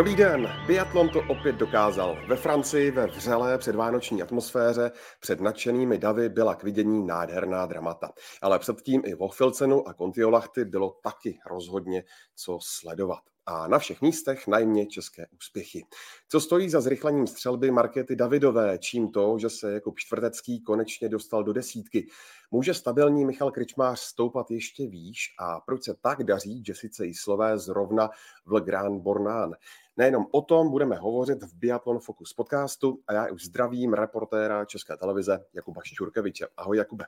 Dobrý den, biatlon to opět dokázal. Ve Francii ve vřelé předvánoční atmosféře před nadšenými davy byla k vidění nádherná dramata. Ale předtím i Filcenu a Kontiolachty bylo taky rozhodně co sledovat a na všech místech najmě české úspěchy. Co stojí za zrychlením střelby Markety Davidové, čím to, že se jako Čtvrtecký konečně dostal do desítky. Může stabilní Michal Kričmář stoupat ještě výš a proč se tak daří Jessice Jislové zrovna v Le Grand Bornán? Nejenom o tom budeme hovořit v Biathlon Focus podcastu a já už zdravím reportéra České televize Jakuba Šťurkeviče. Ahoj Jakube.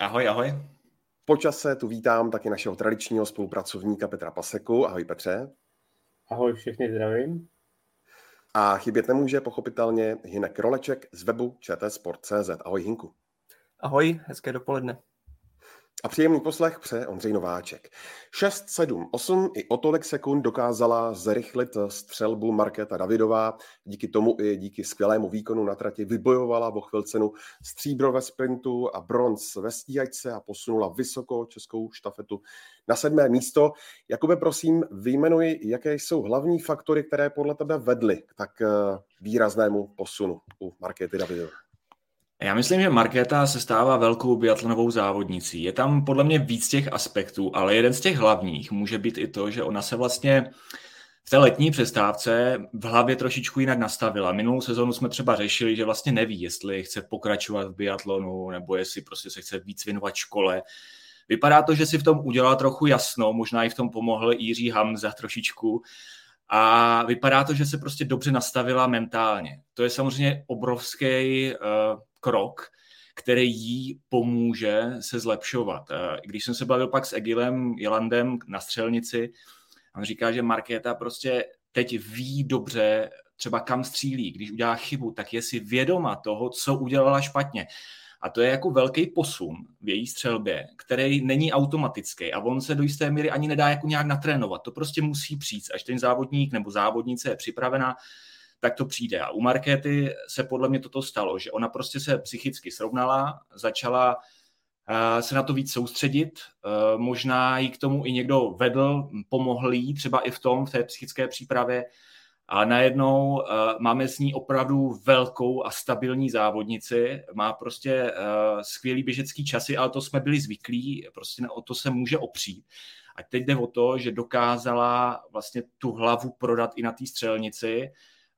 Ahoj, ahoj. Počase tu vítám taky našeho tradičního spolupracovníka Petra Paseku. Ahoj Petře. Ahoj, všechny zdravím. A chybět nemůže pochopitelně Hinek Roleček z webu čtsport.cz. Ahoj Hinku. Ahoj, hezké dopoledne. A příjemný poslech pře Ondřej Nováček. 6, 7, 8 i o tolik sekund dokázala zrychlit střelbu Markéta Davidová. Díky tomu i díky skvělému výkonu na trati vybojovala vo chvilcenu stříbro ve sprintu a bronz ve stíhačce a posunula vysoko českou štafetu na sedmé místo. Jakube, prosím, vyjmenuji, jaké jsou hlavní faktory, které podle tebe vedly k tak eh, výraznému posunu u Markéty Davidové. Já myslím, že Markéta se stává velkou biatlonovou závodnicí. Je tam podle mě víc těch aspektů, ale jeden z těch hlavních může být i to, že ona se vlastně v té letní přestávce v hlavě trošičku jinak nastavila. Minulou sezónu jsme třeba řešili, že vlastně neví, jestli chce pokračovat v biatlonu nebo jestli prostě se chce víc věnovat škole. Vypadá to, že si v tom udělala trochu jasno, možná i v tom pomohl Jiří Hamza trošičku, a vypadá to, že se prostě dobře nastavila mentálně. To je samozřejmě obrovský uh, krok, který jí pomůže se zlepšovat. Uh, když jsem se bavil pak s Egilem Jelandem na střelnici, on říká, že Markéta prostě teď ví dobře, třeba kam střílí. Když udělá chybu, tak je si vědoma toho, co udělala špatně. A to je jako velký posun v její střelbě, který není automatický a on se do jisté míry ani nedá jako nějak natrénovat. To prostě musí přijít. Až ten závodník nebo závodnice je připravena, tak to přijde. A u Markéty se podle mě toto stalo, že ona prostě se psychicky srovnala, začala eh, se na to víc soustředit. Eh, možná jí k tomu i někdo vedl, pomohl jí třeba i v tom, v té psychické přípravě a najednou uh, máme s ní opravdu velkou a stabilní závodnici, má prostě skvělý běžecký časy, ale to jsme byli zvyklí, prostě o to se může opřít. A teď jde o to, že dokázala vlastně tu hlavu prodat i na té střelnici,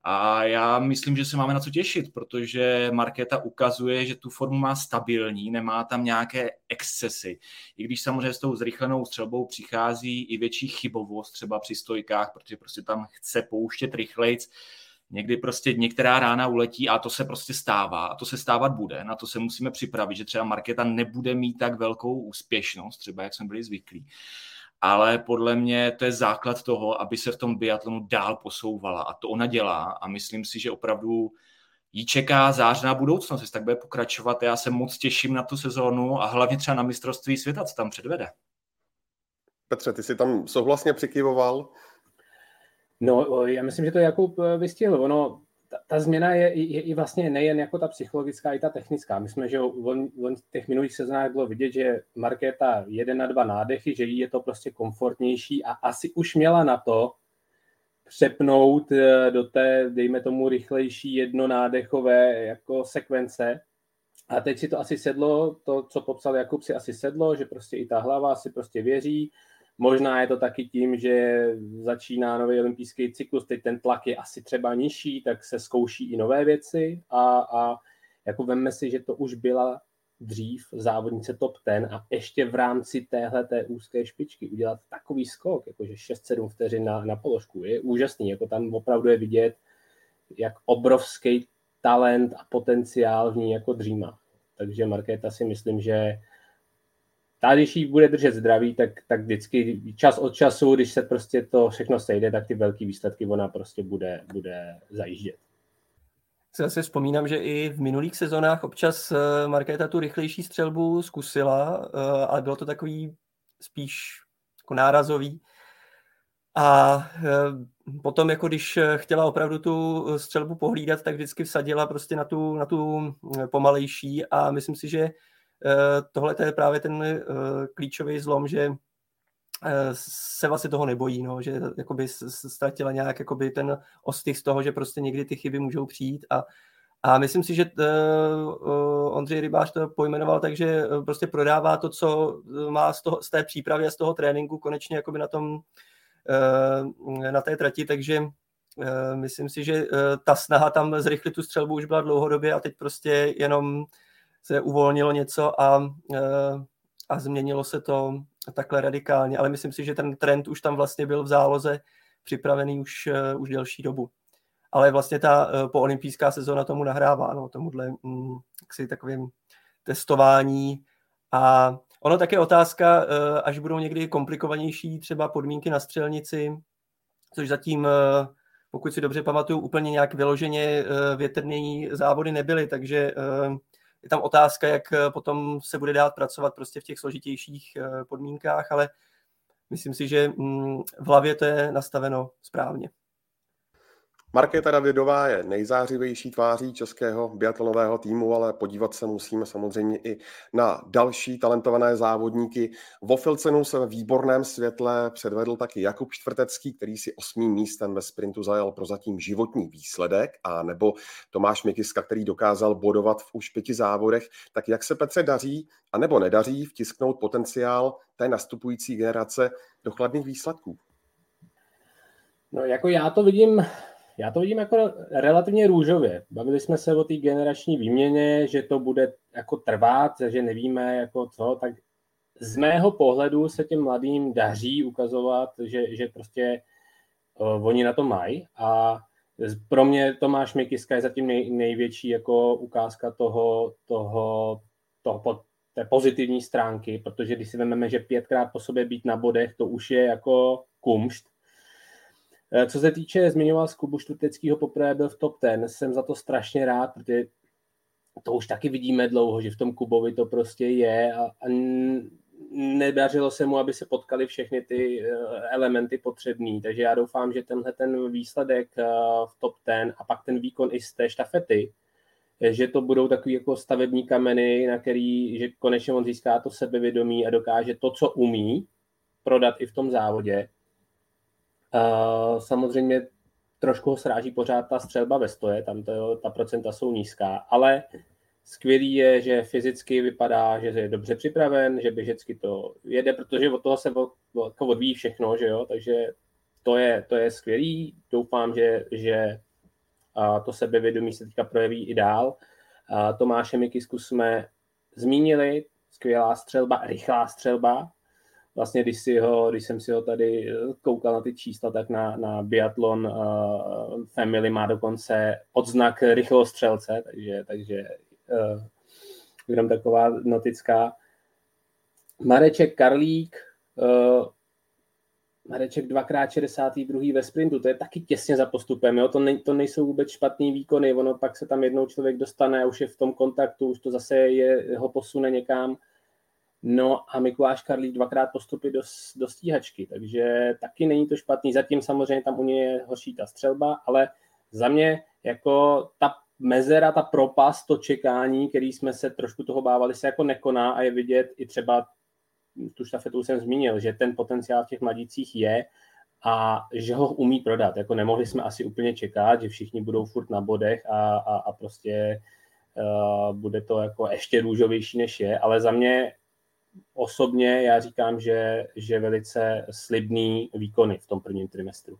a já myslím, že se máme na co těšit, protože Markéta ukazuje, že tu formu má stabilní, nemá tam nějaké excesy. I když samozřejmě s tou zrychlenou střelbou přichází i větší chybovost třeba při stojkách, protože prostě tam chce pouštět rychlejc, někdy prostě některá rána uletí a to se prostě stává a to se stávat bude. Na to se musíme připravit, že třeba Markéta nebude mít tak velkou úspěšnost, třeba jak jsme byli zvyklí ale podle mě to je základ toho, aby se v tom biatlonu dál posouvala a to ona dělá a myslím si, že opravdu jí čeká zářná budoucnost, jestli tak bude pokračovat. Já se moc těším na tu sezónu a hlavně třeba na mistrovství světa, co tam předvede. Petře, ty jsi tam souhlasně přikyvoval? No, já myslím, že to Jakub eh, vystihl. Ono, ta, změna je, je, i vlastně nejen jako ta psychologická, i ta technická. My jsme, že v těch minulých sezónách bylo vidět, že Markéta jede na dva nádechy, že jí je to prostě komfortnější a asi už měla na to přepnout eh, do té, dejme tomu, rychlejší jednonádechové jako sekvence. A teď si to asi sedlo, to, co popsal Jakub, si asi sedlo, že prostě i ta hlava si prostě věří, Možná je to taky tím, že začíná nový olympijský cyklus, teď ten tlak je asi třeba nižší, tak se zkouší i nové věci a, a jako vemme si, že to už byla dřív závodnice top ten a ještě v rámci téhle té úzké špičky udělat takový skok, jakože 6-7 vteřin na, na položku, je úžasný, jako tam opravdu je vidět, jak obrovský talent a potenciál v ní jako dříma. Takže Markéta si myslím, že ta, když jí bude držet zdraví, tak, tak vždycky čas od času, když se prostě to všechno sejde, tak ty velké výsledky ona prostě bude, bude zajíždět. Si zase vzpomínám, že i v minulých sezónách občas eh, Markéta tu rychlejší střelbu zkusila, eh, ale bylo to takový spíš jako nárazový. A eh, potom, jako když chtěla opravdu tu střelbu pohlídat, tak vždycky vsadila prostě na tu, na tu pomalejší a myslím si, že Eh, tohle je právě ten eh, klíčový zlom, že se vlastně toho nebojí, no, že jakoby ztratila nějak jakoby ten ostych z toho, že prostě někdy ty chyby můžou přijít. A, a myslím si, že uh, Ondřej Rybář to pojmenoval tak, že prostě prodává to, co má z, toho, z té přípravy a z toho tréninku konečně jakoby na tom uh, na té trati, takže uh, myslím si, že uh, ta snaha tam zrychlit tu střelbu už byla dlouhodobě a teď prostě jenom se uvolnilo něco a, uh, a změnilo se to takhle radikálně, ale myslím si, že ten trend už tam vlastně byl v záloze připravený už, uh, už delší dobu. Ale vlastně ta uh, poolympijská sezóna tomu nahrává, no, tomuhle um, si takovým testování a ono také otázka, až budou někdy komplikovanější třeba podmínky na střelnici, což zatím, pokud si dobře pamatuju, úplně nějak vyloženě větrné závody nebyly, takže je tam otázka, jak eh, potom se bude dát pracovat prostě v těch složitějších eh, podmínkách, ale myslím si, že mm, v hlavě to je nastaveno správně. Markéta Davidová je nejzářivější tváří českého biatlonového týmu, ale podívat se musíme samozřejmě i na další talentované závodníky. Vo Filcenu se ve výborném světle předvedl taky Jakub Čtvrtecký, který si osmým místem ve sprintu zajal prozatím životní výsledek, a nebo Tomáš Mikiska, který dokázal bodovat v už pěti závodech. Tak jak se Petře daří, a nebo nedaří vtisknout potenciál té nastupující generace do chladných výsledků? No jako já to vidím já to vidím jako relativně růžově. Bavili jsme se o té generační výměně, že to bude jako trvat, že nevíme jako co, tak z mého pohledu se těm mladým daří ukazovat, že, že prostě uh, oni na to mají a pro mě Tomáš Mikiska je zatím nej, největší jako ukázka toho, toho, toho té pozitivní stránky, protože když si vezmeme, že pětkrát po sobě být na bodech, to už je jako kumšt co se týče, zmiňoval z klubu Štvrteckého poprvé byl v top ten, jsem za to strašně rád, protože to už taky vidíme dlouho, že v tom Kubovi to prostě je a, a nedařilo se mu, aby se potkali všechny ty eh, elementy potřebný, takže já doufám, že tenhle ten výsledek eh, v top ten a pak ten výkon i z té štafety, že to budou takový jako stavební kameny, na který, že konečně on získá to sebevědomí a dokáže to, co umí, prodat i v tom závodě Samozřejmě trošku ho sráží pořád ta střelba ve stoje, tam to, ta procenta jsou nízká, ale skvělý je, že fyzicky vypadá, že je dobře připraven, že běžecky to jede, protože od toho se jako odvíjí všechno, že jo, takže to je, to je skvělý, doufám, že, že to sebevědomí se teďka projeví i dál. Tomáše Mikisku jsme zmínili, skvělá střelba, rychlá střelba, vlastně když, si ho, když jsem si ho tady eh, koukal na ty čísla, tak na, na biatlon uh, Family má dokonce odznak rychlostřelce, takže, takže uh, jenom taková notická. Mareček Karlík, uh, Mareček 2x62 ve sprintu, to je taky těsně za postupem, jo? To, ne, to nejsou vůbec špatný výkony, ono pak se tam jednou člověk dostane už je v tom kontaktu, už to zase je, ho posune někam No a Mikuláš Karlík dvakrát postupy do, do stíhačky, takže taky není to špatný. Zatím samozřejmě tam u něj je horší ta střelba, ale za mě jako ta mezera, ta propast, to čekání, který jsme se trošku toho bávali, se jako nekoná a je vidět i třeba, tu štafetu jsem zmínil, že ten potenciál v těch mladících je a že ho umí prodat. Jako nemohli jsme asi úplně čekat, že všichni budou furt na bodech a, a, a prostě uh, bude to jako ještě růžovější, než je, ale za mě osobně já říkám, že, že velice slibný výkony v tom prvním trimestru.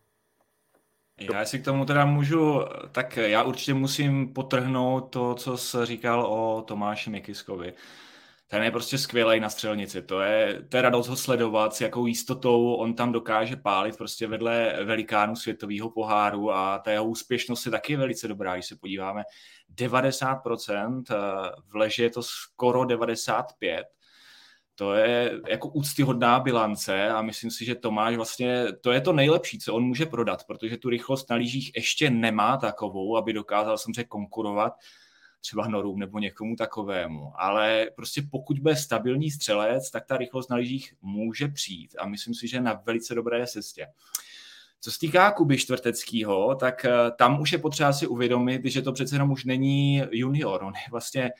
Já si k tomu teda můžu, tak já určitě musím potrhnout to, co jsi říkal o Tomáši Mikiskovi. Ten je prostě skvělý na střelnici. To je, to je radost ho sledovat, s jakou jistotou on tam dokáže pálit prostě vedle velikánu světového poháru a ta jeho úspěšnost je taky velice dobrá, když se podíváme. 90%, eh, v leže je to skoro 95%, to je jako úctyhodná bilance a myslím si, že Tomáš vlastně, to je to nejlepší, co on může prodat, protože tu rychlost na lyžích ještě nemá takovou, aby dokázal samozřejmě konkurovat třeba Norům nebo někomu takovému. Ale prostě pokud bude stabilní střelec, tak ta rychlost na lyžích může přijít a myslím si, že na velice dobré cestě. Co se týká Kuby Čtvrteckého, tak eh, tam už je potřeba si uvědomit, že to přece jenom už není junior, on je vlastně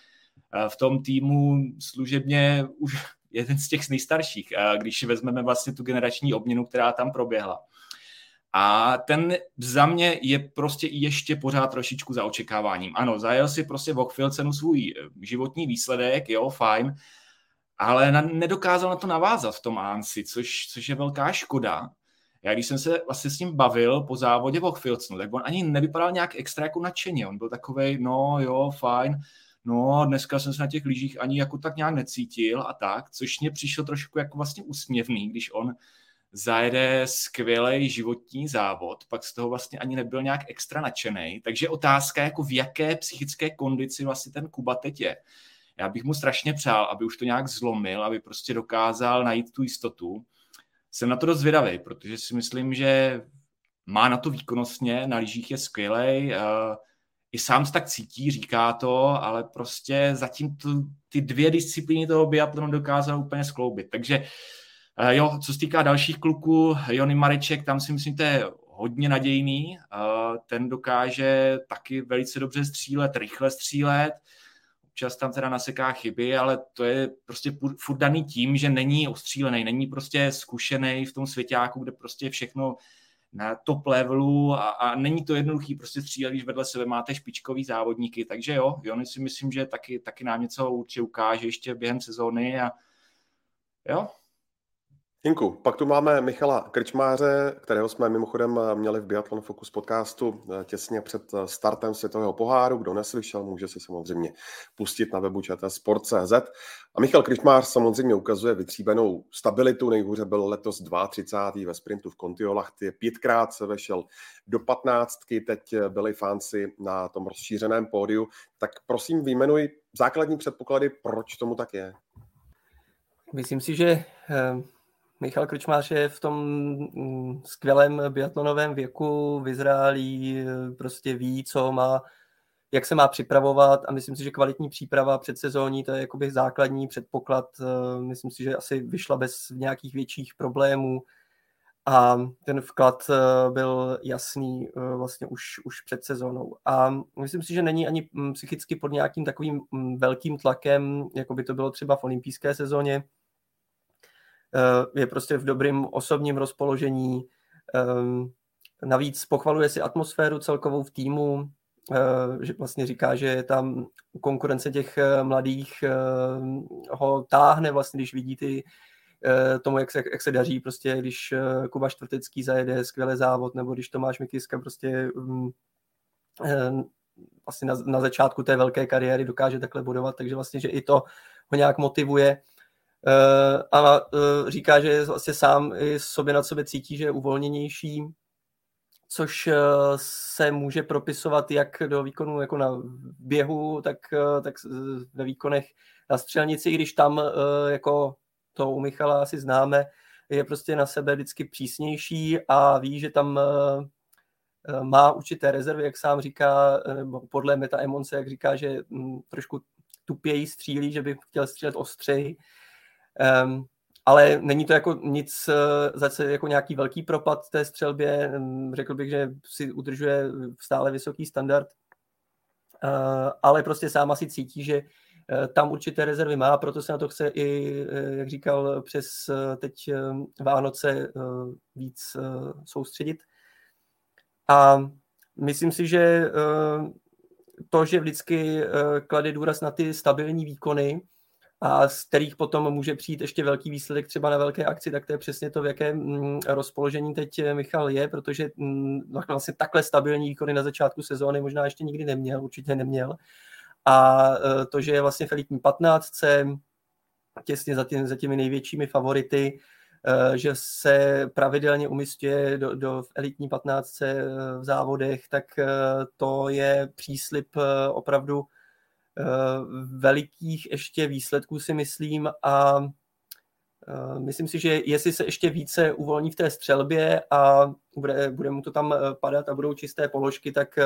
v tom týmu služebně už jeden z těch nejstarších, když vezmeme vlastně tu generační obměnu, která tam proběhla. A ten za mě je prostě ještě pořád trošičku za očekáváním. Ano, zajel si prostě v cenu svůj životní výsledek, jo, fajn, ale na, nedokázal na to navázat v tom Ansi, což, což je velká škoda. Já když jsem se vlastně s ním bavil po závodě v tak on ani nevypadal nějak extra jako nadšeně. On byl takový, no jo, fajn, no dneska jsem se na těch lyžích ani jako tak nějak necítil a tak, což mě přišlo trošku jako vlastně úsměvný, když on zajede skvělý životní závod, pak z toho vlastně ani nebyl nějak extra nadšený. Takže otázka, jako v jaké psychické kondici vlastně ten Kuba teď je. Já bych mu strašně přál, aby už to nějak zlomil, aby prostě dokázal najít tu jistotu. Jsem na to dost zvědavý, protože si myslím, že má na to výkonnostně, na lyžích je skvělý, i sám se tak cítí, říká to, ale prostě zatím tu, ty dvě disciplíny toho biatlonu dokázal úplně skloubit. Takže jo, co se týká dalších kluků, Jony Mareček, tam si myslím, to je hodně nadějný. Ten dokáže taky velice dobře střílet, rychle střílet občas tam teda naseká chyby, ale to je prostě furt daný tím, že není ostřílený, není prostě zkušený v tom svěťáku, kde prostě všechno na top levelu a, a není to jednoduchý prostě střílet, když vedle sebe máte špičkový závodníky, takže jo, Jony si myslím, že taky, taky nám něco určitě ukáže ještě během sezóny a jo, Jinku, pak tu máme Michala Krčmáře, kterého jsme mimochodem měli v Biathlon Focus podcastu eh, těsně před eh, startem světového poháru. Kdo neslyšel, může si samozřejmě pustit na webu Sport.cz. A Michal Krčmář samozřejmě ukazuje vytříbenou stabilitu. Nejhůře byl letos 32. ve sprintu v Kontiolahti. Pětkrát se vešel do 15. Teď byli fánci na tom rozšířeném pódiu. Tak prosím, vyjmenuj základní předpoklady, proč tomu tak je. Myslím si, že eh, Michal Krčmář je v tom mm, skvělém biatlonovém věku, vyzrálý, prostě ví, co má, jak se má připravovat a myslím si, že kvalitní příprava před sezóní, to je jakoby základní předpoklad. Eh, myslím si, že asi vyšla bez nějakých větších problémů a ten vklad eh, byl jasný eh, vlastně už, už před sezónou. A myslím si, že není ani mm, psychicky pod nějakým takovým mm, velkým tlakem, jako by to bylo třeba v olympijské sezóně, je prostě v dobrým osobním rozpoložení. Ehm, navíc pochvaluje si atmosféru celkovou v týmu, eh, že vlastně říká, že tam konkurence těch eh, mladých eh, ho táhne vlastně, když vidí ty tomu, jak se, jak se daří, prostě když Kuba Čtvrtecký zajede skvělý závod, nebo když Tomáš Mikiska prostě mm, vlastně na, na začátku té velké kariéry dokáže takhle budovat, takže vlastně, že i to ho nějak motivuje Eh, a eh, říká, že vlastně sám i sobě na sobě cítí, že je uvolněnější, což eh, se může propisovat jak do výkonu jako na běhu, tak, tak ve výkonech na střelnici, i když tam jako to u Michala asi známe, je prostě na sebe vždycky přísnější a ví, že tam má určité rezervy, jak sám říká, nebo podle Meta Emonce, jak říká, že hm, trošku tupěji střílí, že by chtěl střílet ostřeji, Um, ale není to jako nic, eh, zase jako nějaký velký propad té střelbě, řekl bych, že si udržuje stále vysoký standard, uh, ale prostě sám asi cítí, že uh, tam určité rezervy má, proto se na to chce i, jak říkal, přes teď Vánoce víc soustředit. A myslím si, že to, že vždycky klade důraz na ty stabilní výkony, a z kterých potom může přijít ještě velký výsledek třeba na velké akci, tak to je přesně to, v jakém mm, rozpoložení teď eh, Michal je, protože mm, vlastně takhle stabilní výkony na začátku sezóny možná ještě nikdy neměl, určitě neměl. A eh, to, že je vlastně v elitní 15, těsně za, tě, za těmi největšími favority, eh, že se pravidelně umistuje do, do elitní 15 v závodech, tak to je příslip opravdu velikých ještě výsledků si myslím a eh, myslím si, že jestli se ještě více uvolní v té střelbě a bude, bude mu to tam eh, padat a budou čisté položky, tak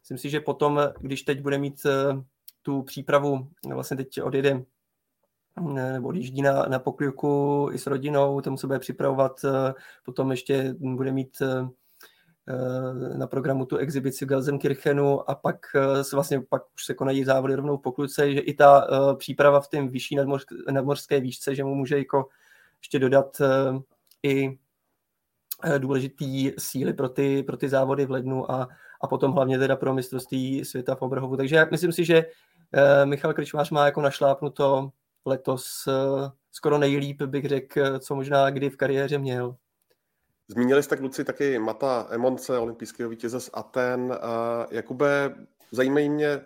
myslím si, že potom, když teď bude mít tu přípravu, vlastně teď odjede nebo odjíždí na, na pokliku i s rodinou, tam se bude připravovat, potom ještě bude mít na programu tu exibici v Gelsenkirchenu a pak se vlastně pak už se konají závody rovnou v Pokluce, že i ta příprava v té vyšší nadmořské výšce, že mu může jako ještě dodat i důležitý síly pro ty, pro ty závody v lednu a, a potom hlavně teda pro mistrovství světa v Oberhovu. Takže já myslím si, že Michal Krčmář má jako našlápnuto letos skoro nejlíp, bych řekl, co možná kdy v kariéře měl. Zmínili jste, kluci, taky Mata Emonce, olympijského vítěze z Aten. Jakube, zajímají mě e,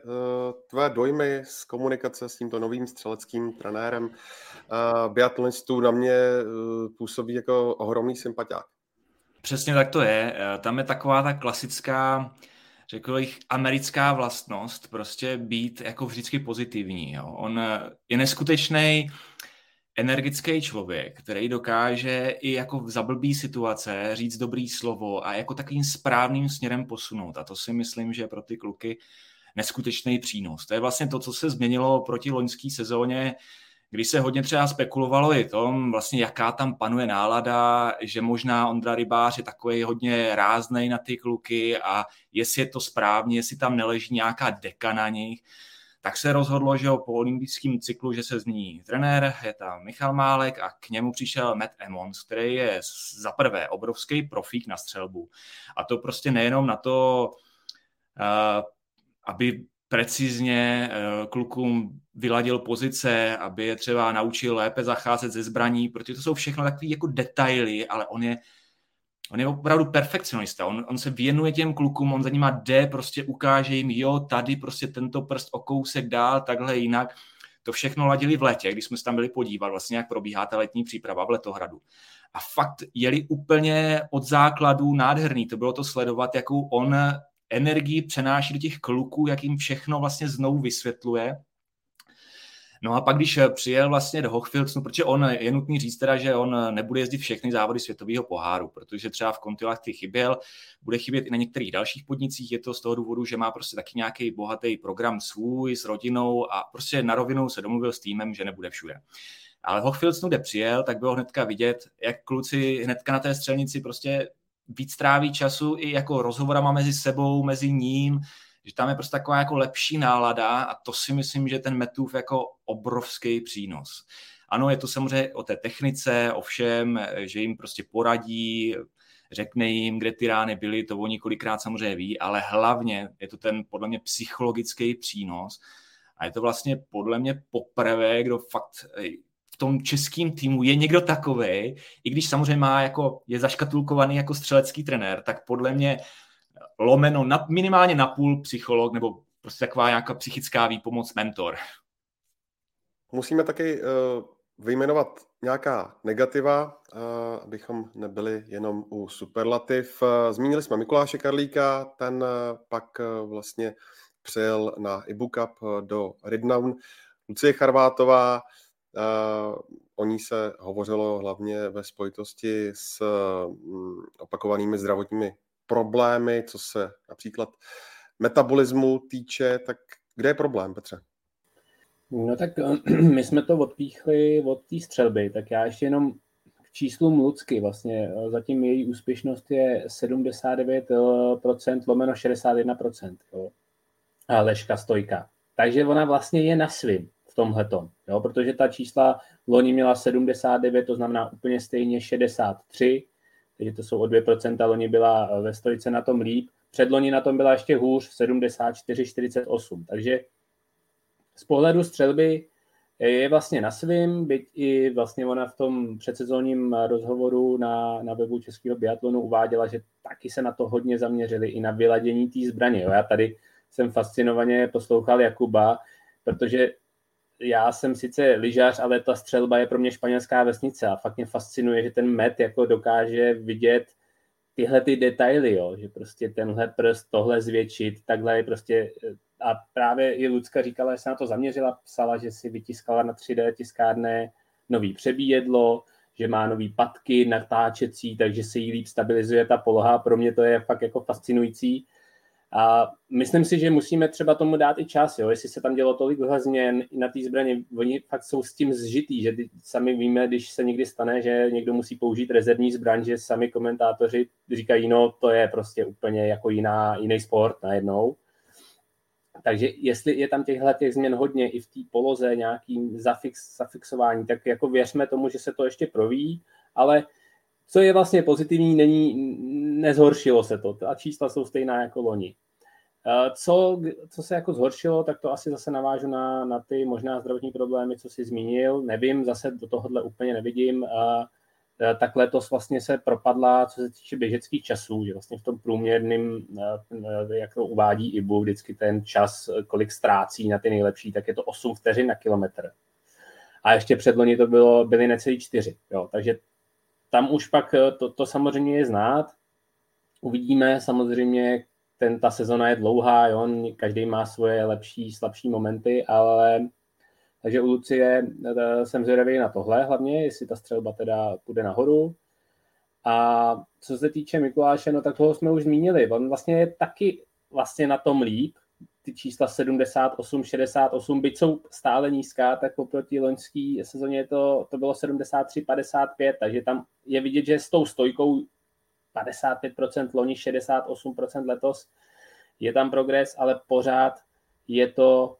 tvé dojmy z komunikace s tímto novým střeleckým trenérem. Biatlonistů na mě e, působí jako ohromný sympatiák. Přesně tak to je. E, tam je taková ta klasická řekl bych, americká vlastnost, prostě být jako vždycky pozitivní. Jo. On je neskutečný energický člověk, který dokáže i jako v zablbý situace říct dobrý slovo a jako takovým správným směrem posunout. A to si myslím, že pro ty kluky neskutečný přínos. To je vlastně to, co se změnilo proti loňské sezóně, kdy se hodně třeba spekulovalo i tom, vlastně jaká tam panuje nálada, že možná Ondra Rybář je takový hodně ráznej na ty kluky a jestli je to správně, jestli tam neleží nějaká deka na nich tak se rozhodlo, že po olympijském cyklu, že se změní trenér, je tam Michal Málek a k němu přišel Matt Emmons, který je za prvé obrovský profík na střelbu. A to prostě nejenom na to, uh, aby precizně uh, klukům vyladil pozice, aby je třeba naučil lépe zacházet ze zbraní, protože to jsou všechno takové jako detaily, ale on je on je opravdu perfekcionista, on, on se věnuje těm klukům, on za nima jde, prostě ukáže jim, jo, tady prostě tento prst o kousek dál, takhle jinak. To všechno ladili v létě, když jsme se tam byli podívat, vlastně jak probíhá ta letní příprava v Letohradu. A fakt jeli úplně od základů nádherný. To bylo to sledovat, jakou on energii přenáší do těch kluků, jak jim všechno vlastně znovu vysvětluje No a pak, když eh, přijel vlastně do Hochfilcnu, protože on je nutný říct teda, že on eh, nebude jezdit všechny závody světového poháru, protože třeba v Kontilách ty chyběl, bude chybět i na některých dalších podnicích, je to z toho důvodu, že má prostě taky nějaký bohatý program svůj s rodinou a prostě na rovinu se domluvil s týmem, že nebude všude. Ale Hochfilcnu, kde přijel, tak bylo hnedka vidět, jak kluci hnedka na té střelnici prostě víc tráví času i jako rozhovorama mezi sebou, mezi ním, že tam je prostě taková jako lepší nálada a to si myslím, že ten Metův jako obrovský přínos. Ano, je to samozřejmě o té technice, o všem, že jim prostě poradí, řekne jim, kde ty rány byly, to oni kolikrát samozřejmě ví, ale hlavně je to ten podle mě psychologický přínos a je to vlastně podle mě poprvé, kdo fakt v tom českém týmu je někdo takový, i když samozřejmě má jako, je zaškatulkovaný jako střelecký trenér, tak podle mě lomeno na, minimálně na půl psycholog nebo prostě taková nějaká psychická výpomoc mentor. Musíme taky uh, vyjmenovat nějaká negativa, uh, abychom nebyli jenom u superlativ. Uh, zmínili jsme Mikuláše Karlíka, ten uh, pak uh, vlastně přijel na Ibu Cup do Ridnown. Lucie Charvátová, uh, o ní se hovořilo hlavně ve spojitosti s uh, opakovanými zdravotními problémy, co se například metabolismu týče, tak kde je problém, Petře? No tak my jsme to odpíchli od té střelby, tak já ještě jenom k číslu Lucky, vlastně zatím její úspěšnost je 79% lomeno 61%, jo. A Leška stojka. Takže ona vlastně je na svým v tomhletom, jo, protože ta čísla loni měla 79, to znamená úplně stejně 63, takže to jsou o 2%, loni byla ve stojice na tom líp, předloni na tom byla ještě hůř, 74-48, takže z pohledu střelby je vlastně na svým, byť i vlastně ona v tom předsezónním rozhovoru na, na webu Českého biatlonu uváděla, že taky se na to hodně zaměřili i na vyladění té zbraně. Jo. Já tady jsem fascinovaně poslouchal Jakuba, protože já jsem sice lyžař, ale ta střelba je pro mě španělská vesnice a fakt mě fascinuje, že ten met jako dokáže vidět tyhle ty detaily, jo, že prostě tenhle prst, tohle zvětšit, takhle je prostě a právě i Lucka říkala, že se na to zaměřila, psala, že si vytiskala na 3D tiskárné nový přebíjedlo, že má nový patky natáčecí, takže se jí líp stabilizuje ta poloha. Pro mě to je fakt jako fascinující. A myslím si, že musíme třeba tomu dát i čas, jo? jestli se tam dělo tolik změn na té zbraně, oni fakt jsou s tím zžitý, že sami víme, když se někdy stane, že někdo musí použít rezervní zbraň, že sami komentátoři říkají, no to je prostě úplně jako jiná, jiný sport najednou. Takže jestli je tam těchto těch změn hodně i v té poloze nějakým zafix, zafixování, tak jako věřme tomu, že se to ještě proví, ale co je vlastně pozitivní, není, nezhoršilo se to. Ta čísla jsou stejná jako loni. Co, co se jako zhoršilo, tak to asi zase navážu na, na ty možná zdravotní problémy, co jsi zmínil. Nevím, zase do tohohle úplně nevidím. Tak letos vlastně se propadla, co se týče běžeckých časů, že vlastně v tom průměrným, jak to uvádí IBU, vždycky ten čas, kolik ztrácí na ty nejlepší, tak je to 8 vteřin na kilometr. A ještě předloni to bylo, byly necelý 4. Jo. Takže tam už pak to, to samozřejmě je znát. Uvidíme samozřejmě, ten, ta sezona je dlouhá, jo, každý má svoje lepší, slabší momenty, ale takže u Lucie eh, jsem zvědavý na tohle hlavně, jestli ta střelba teda půjde nahoru. A co se týče Mikuláše, no tak toho jsme už zmínili. On vlastně je taky vlastně na tom líp. Ty čísla 78, 68, byť jsou stále nízká, tak oproti loňský sezóně to, to bylo 73, 55, takže tam je vidět, že s tou stojkou 55% loni, 68% letos. Je tam progres, ale pořád je to,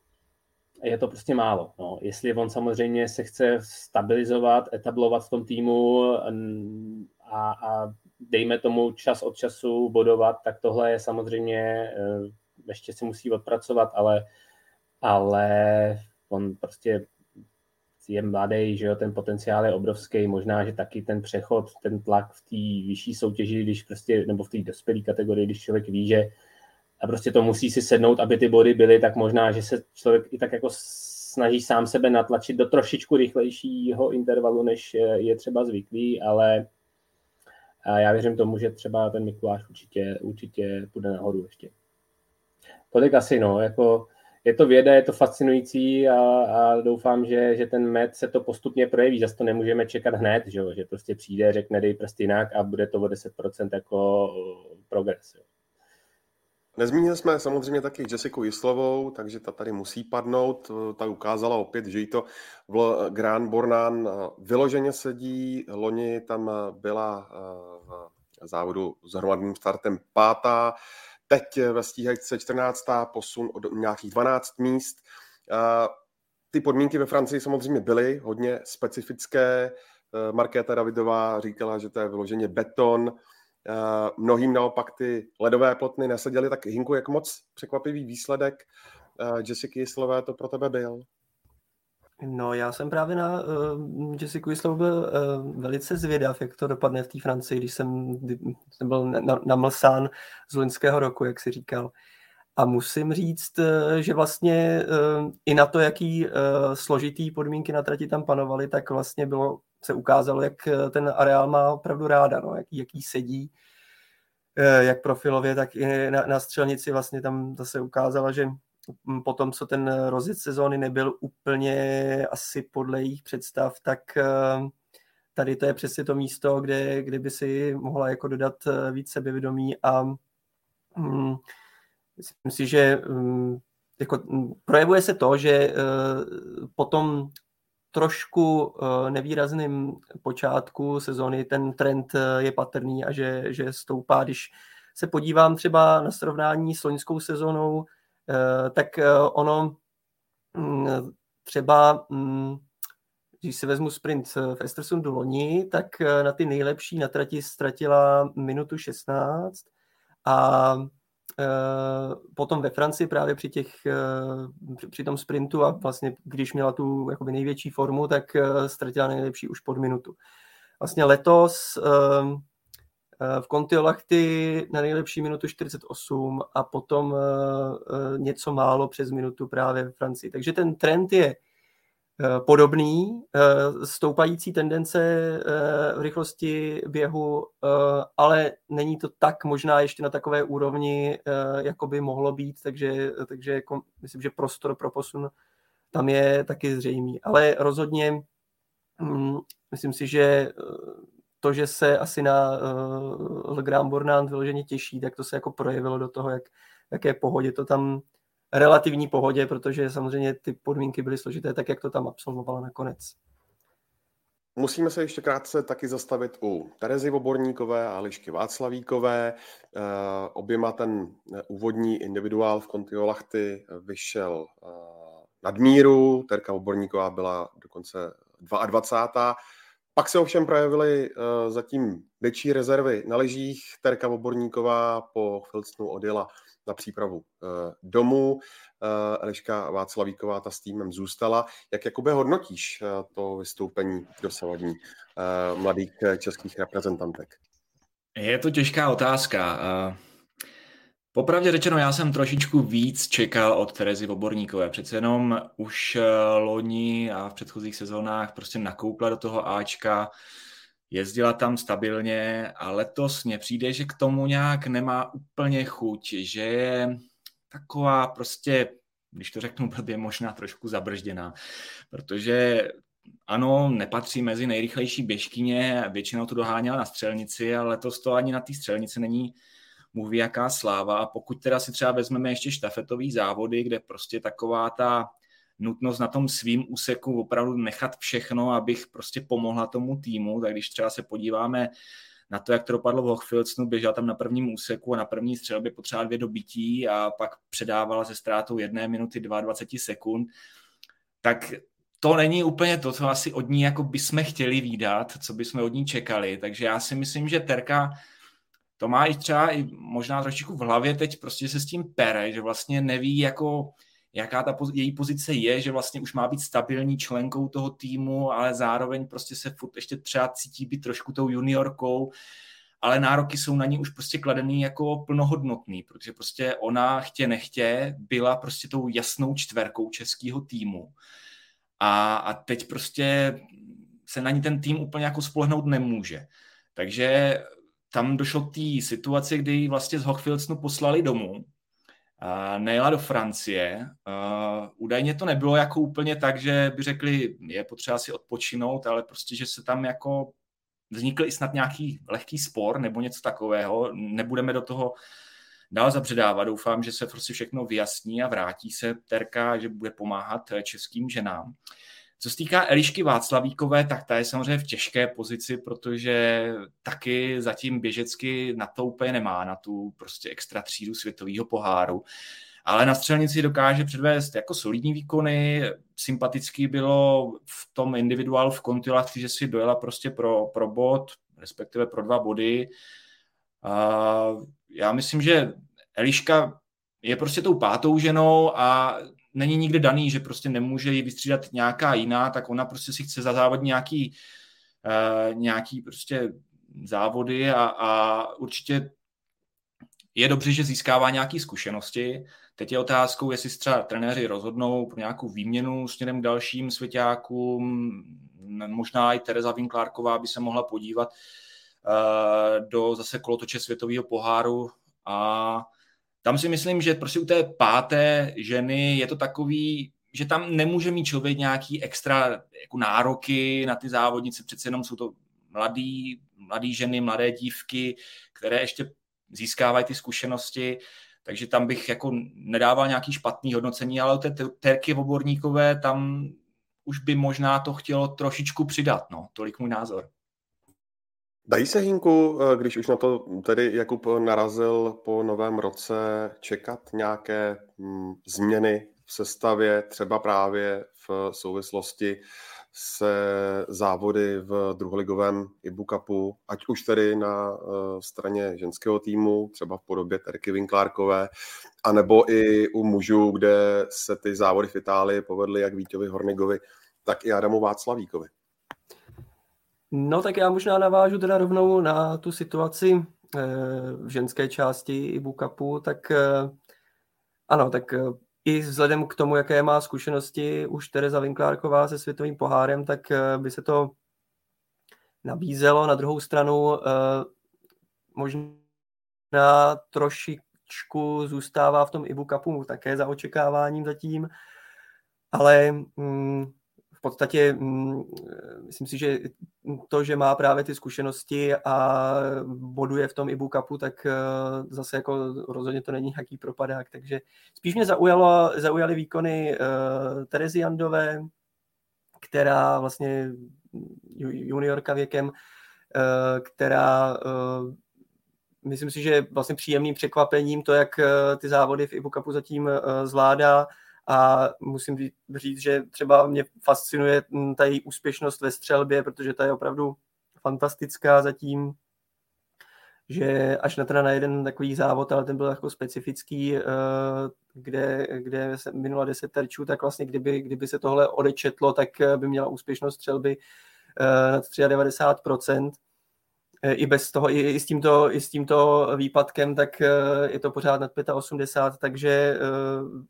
je to prostě málo. No. Jestli on samozřejmě se chce stabilizovat, etablovat v tom týmu a, a dejme tomu čas od času bodovat, tak tohle je samozřejmě, eh, ještě si musí odpracovat, ale, ale on prostě je mladý, že jo, ten potenciál je obrovský, možná, že taky ten přechod, ten tlak v té vyšší soutěži, když prostě, nebo v té dospělé kategorii, když člověk ví, že a prostě to musí si sednout, aby ty body byly, tak možná, že se člověk i tak jako snaží sám sebe natlačit do trošičku rychlejšího intervalu, než je třeba zvyklý, ale já věřím tomu, že třeba ten Mikuláš určitě, určitě půjde nahoru ještě. Tolik asi, no, jako je to věda, je to fascinující a, a doufám, že, že ten med se to postupně projeví. Zase to nemůžeme čekat hned, že, že prostě přijde, řekne dej prst jinak a bude to o 10% jako progres. Nezmínili jsme samozřejmě taky Jessiku Jislovou, takže ta tady musí padnout. Ta ukázala opět, že jí to v Grand Bornán vyloženě sedí. Loni tam byla v závodu s hromadným startem pátá. Teď ve stíhačce 14. posun od nějakých 12 míst. Ty podmínky ve Francii samozřejmě byly hodně specifické. Markéta Davidová říkala, že to je vyloženě beton. Mnohým naopak ty ledové plotny neseděly. Tak Hinku, jak moc překvapivý výsledek Jessica Jislové to pro tebe byl? No, já jsem právě na uh, Jessica Wislow byl uh, velice zvědav, jak to dopadne v té Francii, když jsem, když jsem byl na, na Mlsán z loňského roku, jak si říkal. A musím říct, uh, že vlastně uh, i na to, jaký uh, složitý podmínky na trati tam panovaly, tak vlastně bylo, se ukázalo, jak ten areál má opravdu ráda, no, jaký, jaký sedí, uh, jak profilově, tak i na, na střelnici vlastně tam zase ukázala, že po tom, co ten rozjet sezóny nebyl úplně asi podle jejich představ, tak eh, tady to je přesně to místo, kde, kde by si mohla jako dodat eh, víc sebevědomí a mm, myslím si, že mm, jako, mm, projevuje se to, že uh, potom trošku nevýrazným počátku sezóny ten trend je patrný a že, že stoupá, když se podívám třeba na srovnání s loňskou sezónou, Eh, tak eh, ono mm, třeba, mm, když si vezmu sprint v Estersundu loni, tak eh, na ty nejlepší na trati ztratila minutu 16 a potom ve Francii právě při, těch, při tom sprintu a vlastně když měla tu jakoby největší formu, tak ztratila nejlepší už pod minutu. Vlastně letos Eh, v Kontiolahty na nejlepší minutu 48 a potom eh, eh, něco málo přes minutu právě ve Francii. Takže ten trend je podobný, stoupající tendence v rychlosti běhu, ale není to tak možná ještě na takové úrovni, jako by mohlo být, takže, takže jako, myslím, že prostor pro posun tam je taky zřejmý. Ale rozhodně mm, myslím si, že to, že se asi na uh, Le Grand Bornand vyloženě těší, tak to se jako projevilo do toho, jak jaké pohodě to tam relativní pohodě, protože samozřejmě ty podmínky byly složité, tak jak to tam absolvovala nakonec. Musíme se ještě krátce taky zastavit u Terezy Voborníkové a Lišky Václavíkové. Eh, oběma ten úvodní individuál v Kontiolachty vyšel eh, nadmíru. Terka Voborníková byla dokonce 22. Pak se ovšem projevily uh, zatím větší rezervy na lyžích. Terka Voborníková po Filcnu odjela na přípravu uh, domů. Uh, Eliška Václavíková ta s týmem zůstala. Jak jakoby hodnotíš uh, to vystoupení dosavadní uh, mladých českých reprezentantek? Je to těžká otázka. Uh... Popravdě řečeno, já jsem trošičku víc čekal od Terezy Oborníkové. Přece jenom už eh, loni a v předchozích sezónách prostě nakoupla do toho Ačka, jezdila tam stabilně a letos mně přijde, že k tomu nějak nemá úplně chuť, že je taková prostě, když to řeknu blbě, možná trošku zabržděná, protože ano, nepatří mezi nejrychlejší běžkyně, většinou to doháněla na střelnici, ale letos to ani na té střelnici není mluví jaká sláva. A pokud teda si třeba vezmeme ještě štafetový závody, kde prostě taková ta nutnost na tom svým úseku opravdu nechat všechno, abych prostě pomohla tomu týmu, tak když třeba se podíváme na to, jak to dopadlo v Hochfilcnu, běžela tam na prvním úseku a na první střelbě potřeba dvě dobití a pak předávala se ztrátou jedné minuty 22 sekund, tak to není úplně to, co asi od ní jako bychom chtěli výdat, co bychom od ní čekali. Takže já si myslím, že Terka to má i třeba i možná trošičku v hlavě teď prostě se s tím pere, že vlastně neví jako jaká ta její pozice je, že vlastně už má být stabilní členkou toho týmu, ale zároveň prostě se furt ještě třeba cítí být trošku tou juniorkou, ale nároky jsou na ní už prostě kladený jako plnohodnotný, protože prostě ona chtě nechtě byla prostě tou jasnou čtverkou českého týmu. A, a teď prostě se na ní ten tým úplně jako spolehnout nemůže. Takže tam došlo k té situaci, kdy vlastně z Hochfilcnu poslali domů, a nejela do Francie. A údajně to nebylo jako úplně tak, že by řekli, je potřeba si odpočinout, ale prostě, že se tam jako vznikl i snad nějaký lehký spor nebo něco takového. Nebudeme do toho dál zabředávat. Doufám, že se prostě všechno vyjasní a vrátí se Terka, že bude pomáhat českým ženám. Co se týká Elišky Václavíkové, tak ta je samozřejmě v těžké pozici, protože taky zatím běžecky na to úplně nemá, na tu prostě extra třídu světového poháru. Ale na střelnici dokáže předvést jako solidní výkony. Sympatický bylo v tom individuálu v kontilách, že si dojela prostě pro, pro bod, respektive pro dva body. A já myslím, že Eliška je prostě tou pátou ženou a není nikde daný, že prostě nemůže ji vystřídat nějaká jiná, tak ona prostě si chce zazávodit nějaký, uh, nějaký prostě závody a, a určitě je dobře, že získává nějaké zkušenosti. Teď je otázkou, jestli třeba trenéři rozhodnou pro nějakou výměnu směrem k dalším svěťákům. Možná i Tereza Vinklárková by se mohla podívat uh, do zase kolotoče světového poháru a tam si myslím, že prostě u té páté ženy je to takový, že tam nemůže mít člověk nějaký extra jako nároky na ty závodnice, přece jenom jsou to mladý, mladý ženy, mladé dívky, které ještě získávají ty zkušenosti, takže tam bych jako nedával nějaký špatný hodnocení, ale u té terky oborníkové tam už by možná to chtělo trošičku přidat, no, tolik můj názor. Dají se, Hinku, eh, když už na to tedy Jakub narazil po novém roce, čekat nějaké hm, změny v sestavě, třeba právě v souvislosti se závody v druholigovém Ibu Cupu, ať už tedy na uh, straně ženského týmu, třeba v podobě Terky Vinklárkové, anebo i u mužů, kde se ty závody v Itálii povedly jak Víťovi Hornigovi, tak i Adamu Václavíkovi. No tak já možná navážu teda rovnou na tu situaci eh, v ženské části i Cupu, tak eh, ano, tak eh, i vzhledem k tomu, jaké má zkušenosti už Tereza Vinklárková se světovým pohárem, tak by se to nabízelo. Na druhou stranu možná trošičku zůstává v tom Ibu Cupu také za očekáváním zatím, ale mm, podstatě mm, myslím si, že to, že má právě ty zkušenosti a boduje v tom Ibu Cupu, tak zase jako rozhodně to není nějaký propadák, takže spíš mě zaujalo, zaujaly výkony Terezy Jandové, která vlastně juniorka věkem, která myslím si, že vlastně příjemným překvapením to, jak eh, ty závody v Ibu Cupu zatím eh, zvládá a musím říct, že třeba mě fascinuje hm, ta její úspěšnost ve střelbě, protože ta je opravdu fantastická zatím, že až na teda na jeden takový závod, ale ten byl jako specifický, eh, kde, kde se minula 10 terčů, tak vlastně kdyby, kdyby se tohle odečetlo, tak by měla úspěšnost střelby nad 93%. Eh, i bez toho, i, i, s tímto, i s tímto výpadkem, tak eh, je to pořád nad 85, takže eh,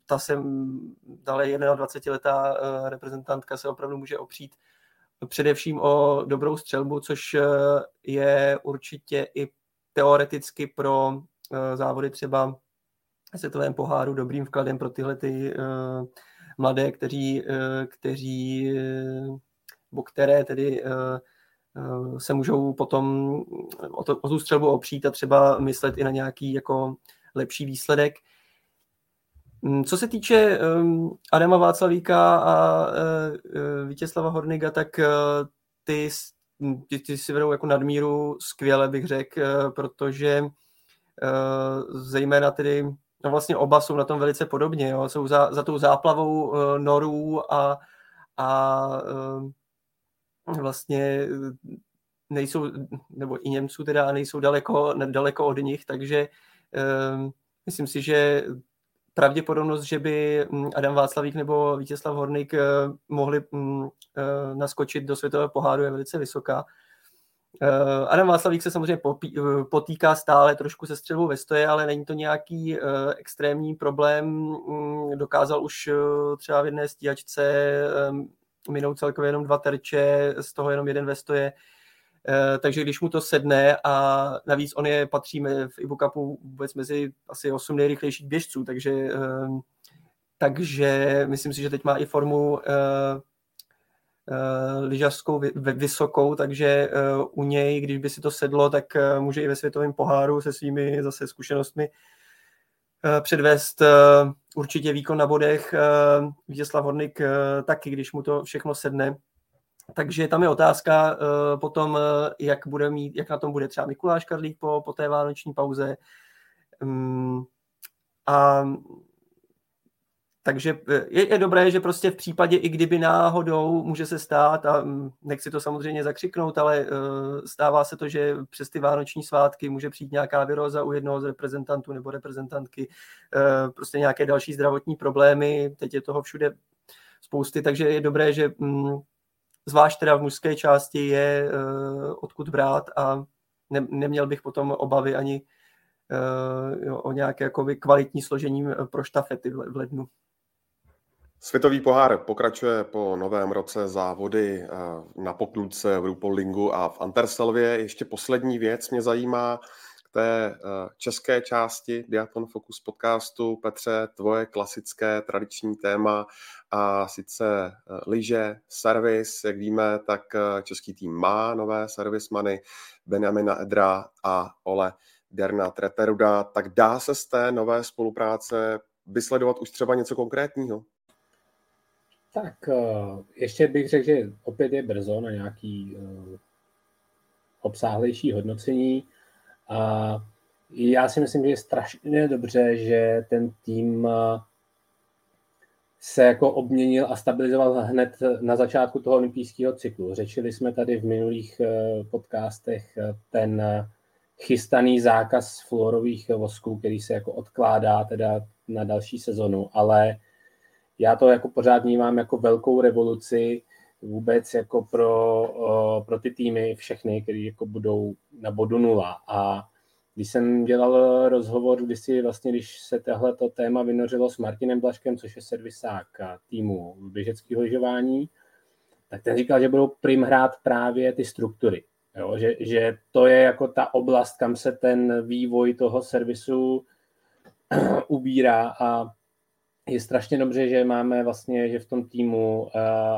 ta se dále 21-letá reprezentantka se opravdu může opřít především o dobrou střelbu, což je určitě i teoreticky pro závody třeba světovém poháru dobrým vkladem pro tyhle ty mladé, kteří, kteří nebo které tedy se můžou potom o, to, o tu střelbu opřít a třeba myslet i na nějaký jako lepší výsledek. Mm, co se týče um, Adama Václavíka a uh, Vítězslava Horniga, tak ty, ty, ty si vedou jako nadmíru skvěle, bych řekl, protože zejména tedy, no vlastně oba jsou na tom velice podobně, jo, jsou za, za tou záplavou norů a, a vlastně eh, nejsou, nebo i Němců teda nejsou daleko, daleko od nich, takže um, myslím si, že pravděpodobnost, že by hm, Adam Václavík nebo Vítězslav Hornik uh, mohli uh, naskočit do světového poháru je velice vysoká. Adam Václavík se samozřejmě potýká stále trošku se střelbou ve stoje, ale není to nějaký extrémní problém. Um, dokázal už třeba v jedné stíhačce minou celkově jenom dva terče, z toho jenom jeden ve stoje. Eh, takže když mu to sedne a navíc on je patří v Ibu Cupu vůbec mezi asi 8 nejrychlejších běžců, takže, ehm, takže myslím si, že teď má i formu eh, eh, lyžařskou vysokou, takže u něj, když by si to sedlo, tak může i ve světovém poháru se svými zase zkušenostmi předvést eh, určitě výkon na bodech. Eh, Vítězslav Hornik taky, když mu to všechno sedne. Takže tam je otázka potom, jak, bude mít, jak na tom bude třeba Mikuláš Karlík po, po té vánoční pauze. Mm, a takže e, je, je dobré, že prostě v případě, i kdyby náhodou může se stát, a mm, nechci to samozřejmě zakřiknout, ale uh, stává se to, že přes ty vánoční svátky může přijít nějaká viroza u jednoho z reprezentantů nebo reprezentantky, uh, prostě nějaké další zdravotní problémy, teď je toho všude spousty, takže je dobré, že um, zvlášť teda v mužské části je odkud brát a ne, neměl bych potom obavy ani o nějaké jakoby, kvalitní složení pro štafety v lednu. Světový pohár pokračuje po novém roce závody eh, na Poklůdce, v Rupolingu a v Anterselvě. Ještě poslední věc mě zajímá k té eh, české části Diaton Focus podcastu. Petře, tvoje klasické tradiční téma a sice eh, lyže, servis. Jak víme, tak český tým má nové servismany Benjamina Edra a Ole Derna Treteruda. Tak dá se z té nové spolupráce vysledovat už třeba něco konkrétního? Tak eh, ještě bych řekl, že opět je brzo na nějaký eh, obsáhlejší hodnocení. A já si myslím, že je strašně dobře, že ten tým eh, se jako obměnil a stabilizoval hned na začátku toho olympijského cyklu. Řečili jsme tady v minulých podcastech ten chystaný zákaz fluorových vosků, který se jako odkládá teda na další sezonu, ale já to jako pořád vnímám jako velkou revoluci vůbec jako pro, pro ty týmy všechny, které jako budou na bodu nula. A když jsem dělal rozhovor, když si vlastně, když se tohle téma vynořilo s Martinem Blaškem, což je servisák týmu běžeckého lyžování, tak ten říkal, že budou prim hrát právě ty struktury. Jo? Že, že to je jako ta oblast, kam se ten vývoj toho servisu ubírá a je strašně dobře, že máme vlastně, že v tom týmu uh,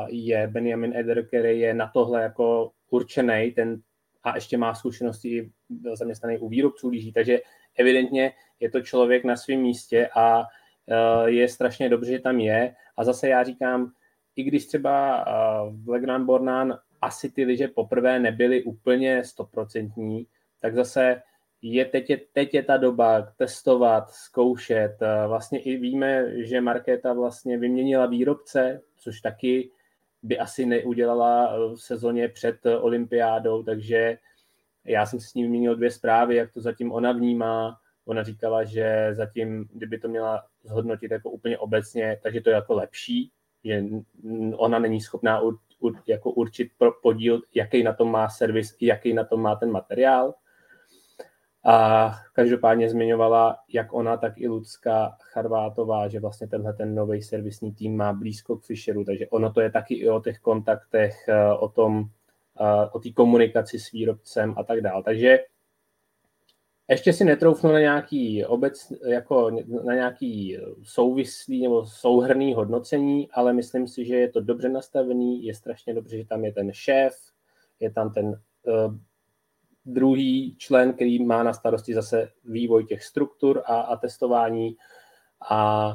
je Benjamin Eder, který je na tohle jako určený, ten a ještě má zkušenosti, byl zaměstnaný u výrobců lyží, takže evidentně je to člověk na svém místě a uh, je strašně dobře, že tam je. A zase já říkám, i když třeba uh, v Legrand Bornán asi ty lyže poprvé nebyly úplně stoprocentní, tak zase je teď, je teď je ta doba testovat, zkoušet. Vlastně i víme, že Markéta vlastně vyměnila výrobce, což taky by asi neudělala v sezóně před olympiádou, takže já jsem s ní vyměnil dvě zprávy, jak to zatím ona vnímá. Ona říkala, že zatím, kdyby to měla zhodnotit jako úplně obecně, takže to je jako lepší, že ona není schopná ur, ur, jako určit podíl, jaký na tom má servis, jaký na tom má ten materiál. A každopádně zmiňovala, jak ona, tak i Lucka Charvátová, že vlastně tenhle ten nový servisní tým má blízko k Fisheru, takže ono to je taky i o těch kontaktech, eh, o tom, eh, o té komunikaci s výrobcem a tak dále. Takže ještě si netroufnu na nějaký obec, jako na nějaký souvislý nebo souhrný hodnocení, ale myslím si, že je to dobře nastavený, je strašně dobře, že tam je ten šéf, je tam ten uh, druhý člen, který má na starosti zase vývoj těch struktur a, a testování. A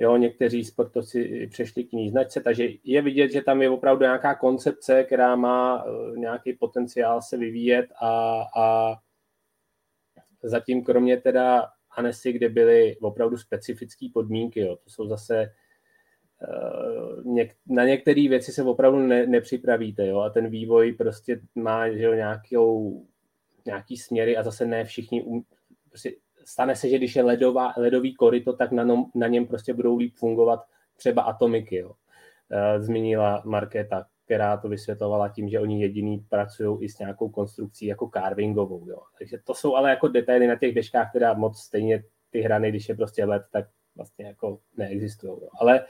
jo, někteří sportovci přešli k jiný značce, takže je vidět, že tam je opravdu nějaká koncepce, která má uh, nějaký potenciál se vyvíjet a, a zatím kromě teda Anesy, kde byly opravdu specifické podmínky, jo, to jsou zase uh, na některé věci se opravdu ne, nepřipravíte, jo, a ten vývoj prostě má že jo, nějakou, nějaký směry a zase ne všichni, um, prostě stane se, že když je ledová, ledový koryto, tak na, nom, na něm prostě budou líp fungovat třeba atomiky, jo. Uh, zmínila Markéta která to vysvětlovala tím, že oni jediný pracují i s nějakou konstrukcí jako carvingovou. Jo. Takže to jsou ale jako detaily na těch deškách, která moc stejně ty hrany, když je prostě let, tak vlastně jako neexistují. Jo. Ale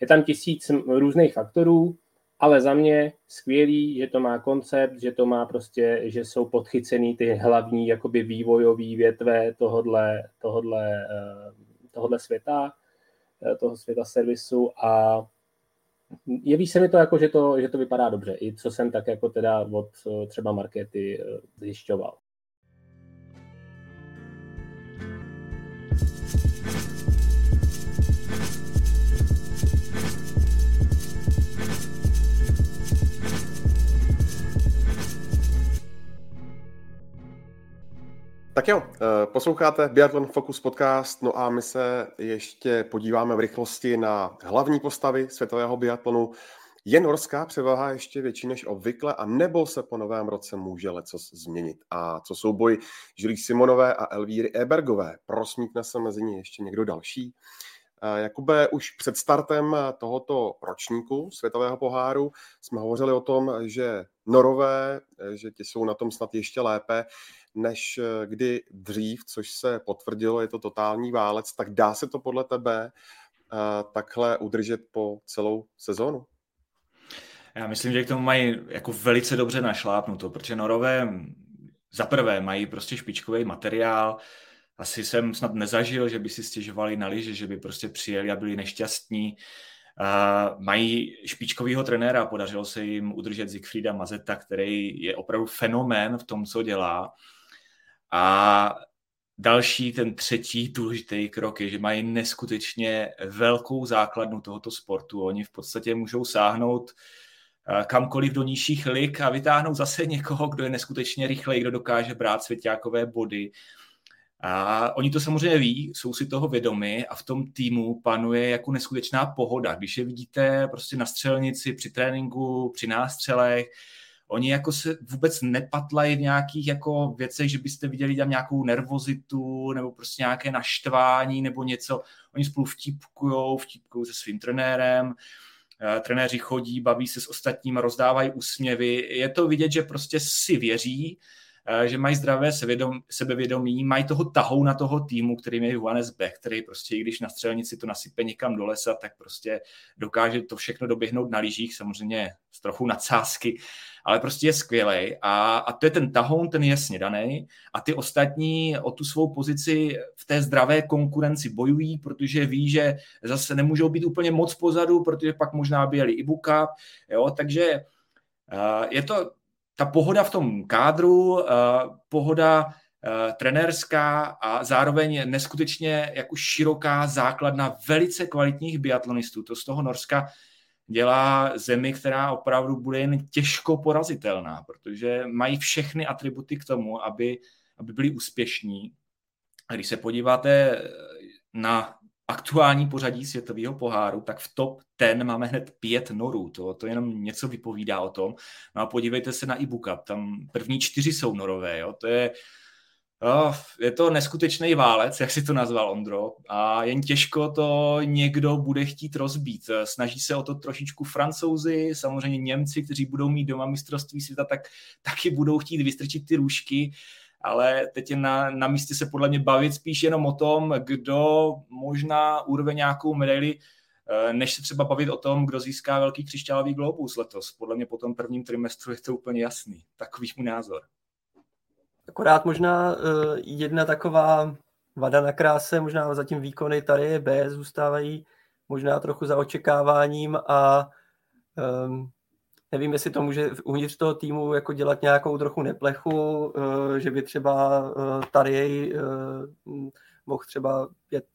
je tam tisíc různých faktorů, ale za mě skvělý, že to má koncept, že to má prostě, že jsou podchycený ty hlavní jakoby vývojové větve tohodle, tohodle, eh, tohodle světa, eh, toho světa servisu a jeví se mi to jako, že to, že to vypadá dobře, i co jsem tak jako teda od eh, třeba markety zjišťoval. Tak jo, eh, posloucháte Biathlon Focus podcast, no a my se ještě podíváme v rychlosti na hlavní postavy světového biatlonu. Je norská převaha ještě větší než obvykle a nebo se po novém roce může leco změnit? A co jsou boj Žilí Simonové a Elvíry Ebergové? Prosmítne se mezi ně ještě někdo další? Eh, Jakube, už před startem tohoto ročníku světového poháru jsme hovořili o tom, že Norové, eh, že ti jsou na tom snad ještě lépe než eh, kdy dřív, což se potvrdilo, je to totální válec, tak dá se to podle tebe takhle udržet po celou sezónu? Já myslím, že k tomu mají jako velice dobře našlápnuto, protože Norové za prvé mají prostě špičkový materiál, asi jsem snad nezažil, že by si stěžovali na liže, že by prostě přijeli a byli nešťastní. Uh, mají špičkového trenéra, podařilo se jim udržet Siegfrieda Mazeta, který je opravdu fenomén v tom, co dělá. A další, ten třetí důležitý krok je, že mají neskutečně velkou základnu tohoto sportu. Oni v podstatě můžou sáhnout kamkoliv do nižších lig a vytáhnout zase někoho, kdo je neskutečně rychlej, kdo dokáže brát svěťákové body. A oni to samozřejmě ví, jsou si toho vědomi a v tom týmu panuje jako neskutečná pohoda. Když je vidíte prostě na střelnici, při tréninku, při nástřelech, oni jako se vůbec nepatlají v nějakých jako věcech, že byste viděli tam nějakou nervozitu nebo prostě nějaké naštvání nebo něco. Oni spolu vtipkujou, vtipkují se svým trenérem, eh, trenéři chodí, baví se s ostatními, rozdávají úsměvy. Je to vidět, že prostě si věří, že mají zdravé sebevědomí, mají toho tahou na toho týmu, který je Juanes Beck, který prostě, i když na střelnici to nasype někam do lesa, tak prostě dokáže to všechno doběhnout na lyžích, samozřejmě s trochu nadsázky, ale prostě je skvělý a, a to je ten tahoun, ten je jasně daný. A ty ostatní o tu svou pozici v té zdravé konkurenci bojují, protože ví, že zase nemůžou být úplně moc pozadu, protože pak možná by jeli i Buka, jo, takže uh, je to ta pohoda v tom kádru, uh, pohoda uh, trenérská a zároveň neskutečně jako široká základna velice kvalitních biatlonistů. To z toho Norska dělá zemi, která opravdu bude jen těžko porazitelná, protože mají všechny atributy k tomu, aby, aby byli úspěšní. A když se podíváte na aktuální pořadí světového poháru, tak v top ten máme hned pět norů. To, to jenom něco vypovídá o tom. No a podívejte se na e-book, tam první čtyři jsou norové. Jo? To je, Oh, je to neskutečný válec, jak si to nazval Ondro, a jen těžko to někdo bude chtít rozbít. Snaží se o to trošičku francouzi, samozřejmě Němci, kteří budou mít doma mistrovství světa, tak taky budou chtít vystrčit ty růžky, ale teď je na, na místě se podle mě bavit spíš jenom o tom, kdo možná urve nějakou medaili, eh, než se třeba bavit o tom, kdo získá velký křišťálový globus letos. Podle mě po tom prvním trimestru je to úplně jasný. Takový můj názor. Akorát možná uh, jedna taková vada na kráse, možná zatím výkony tady B zůstávají možná trochu za očekáváním a um, nevím, jestli to může uvnitř toho týmu jako dělat nějakou trochu neplechu, uh, že by třeba uh, tady uh, mohl třeba pět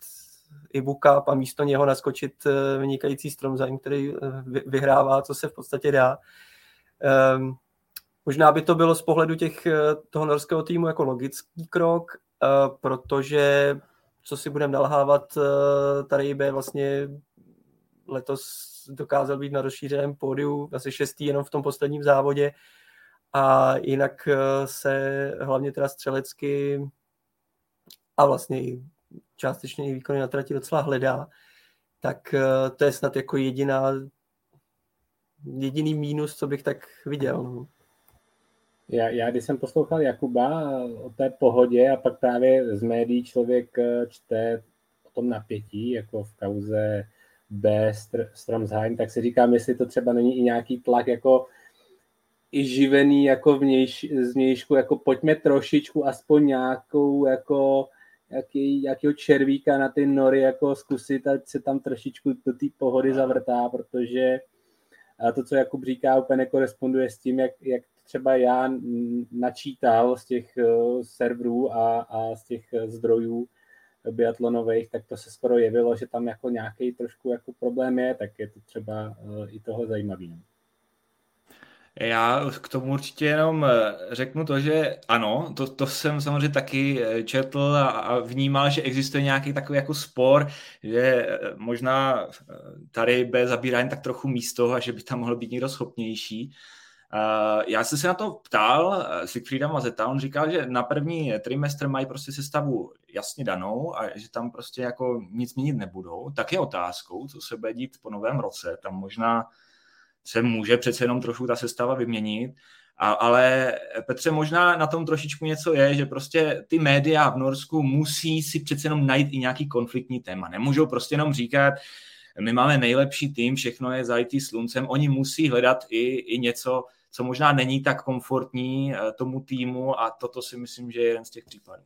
i Buka a místo něho naskočit vynikající Stromzajm, který vyhrává, co se v podstatě dá. Um, Možná by to bylo z pohledu těch, eh, toho norského týmu jako logický krok, eh, protože co si budeme nalhávat, eh, tady by vlastně letos dokázal být na rozšířeném pódiu, asi šestý jenom v tom posledním závodě a jinak se hlavně teda střelecky a vlastně i částečně i výkony na trati docela hledá, tak to je snad jako jediná jediný mínus, co bych tak viděl. No. Já, já když jsem poslouchal Jakuba o té pohodě a pak právě z médií člověk eh, čte o tom napětí, jako v kauze B. Stromsheim, tak si říkám, jestli to třeba není i nějaký tlak jako i živený jako vnějš, zvnějšku, jako pojďme trošičku aspoň nějakou jako jaký, jakýho červíka na ty nory jako zkusit, ať se tam trošičku do té pohody zavrtá, protože to, co Jakub říká, úplně nekoresponduje s tím, jak, jak třeba já načítal z těch eh, serverů a, a z těch eh, zdrojů biatlonových, tak to se skoro jevilo, že tam jako nějaký trošku jako problém je, tak je to třeba eh, i toho zajímavý. No. Já k tomu určitě jenom řeknu to, že ano, to, to jsem samozřejmě taky četl a, a vnímal, že existuje nějaký takový jako spor, že možná tady B zabírá jen tak trochu místo a že by tam mohl být někdo schopnější. Já jsem se na to ptal uh, Siegfrieda Mazeta, on říkal, že na první trimestr mají prostě sestavu jasně danou a že tam prostě jako nic měnit nebudou. Tak je otázkou, co se bude dít po novém roce. Tam možná se může přece jenom trošku ta sestava vyměnit, a, ale Petře, možná na tom trošičku něco je, že prostě ty média v Norsku musí si přece jenom najít i nějaký konfliktní téma. Nemůžou prostě jenom říkat, my máme nejlepší tým, všechno je zalitý sluncem, oni musí hledat i, i něco, co možná není tak komfortní eh, tomu týmu a toto si myslím, že je jeden z těch případů.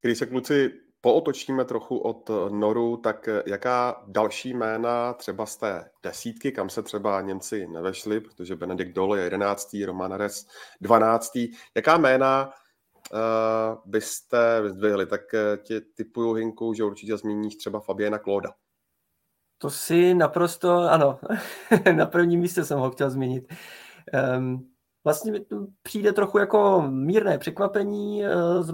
Když se kluci pootočíme trochu od Noru, tak eh, jaká další jména třeba z té desítky, kam se třeba Němci nevešli, protože Benedikt Dole je 11. Roman Res 12. Jaká jména uh, byste vyzdvihli? Tak ti typuju Hinku, že určitě zmíníš třeba Fabiana Klóda. To si naprosto, ano, na prvním místě jsem ho chtěl zmínit. Um, vlastně mi přijde trochu jako mírné překvapení. Eh, z,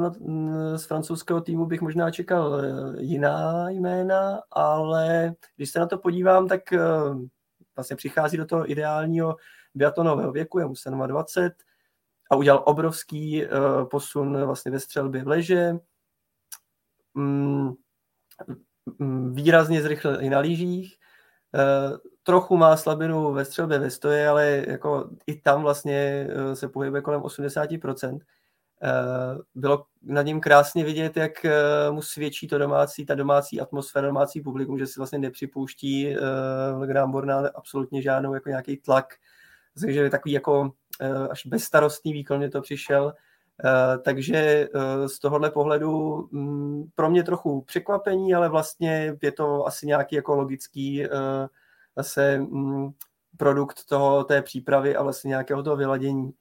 z francouzského týmu bych možná čekal eh, jiná jména, ale když se na to podívám, tak eh, vlastně přichází do toho ideálního biatonového věku, je mu 27 a udělal obrovský posun vlastně ve střelbě v leže. Mm, mm, výrazně zrychlil i na lyžích trochu má slabinu ve střelbě ve stoje, ale jako i tam vlastně eh, se pohybuje kolem 80%. Eh, bylo na něm krásně vidět, jak eh, mu svědčí to domácí, ta domácí atmosféra, domácí publikum, že si vlastně nepřipouští Graham Borna absolutně žádnou jako nějaký tlak, takže takový jako až bezstarostný výkon mě to přišel. Takže z tohohle pohledu mm, pro mě trochu překvapení, ale vlastně je to asi nějaký jako logický zase mm, produkt toho, té přípravy a vlastně nějakého toho vyladění.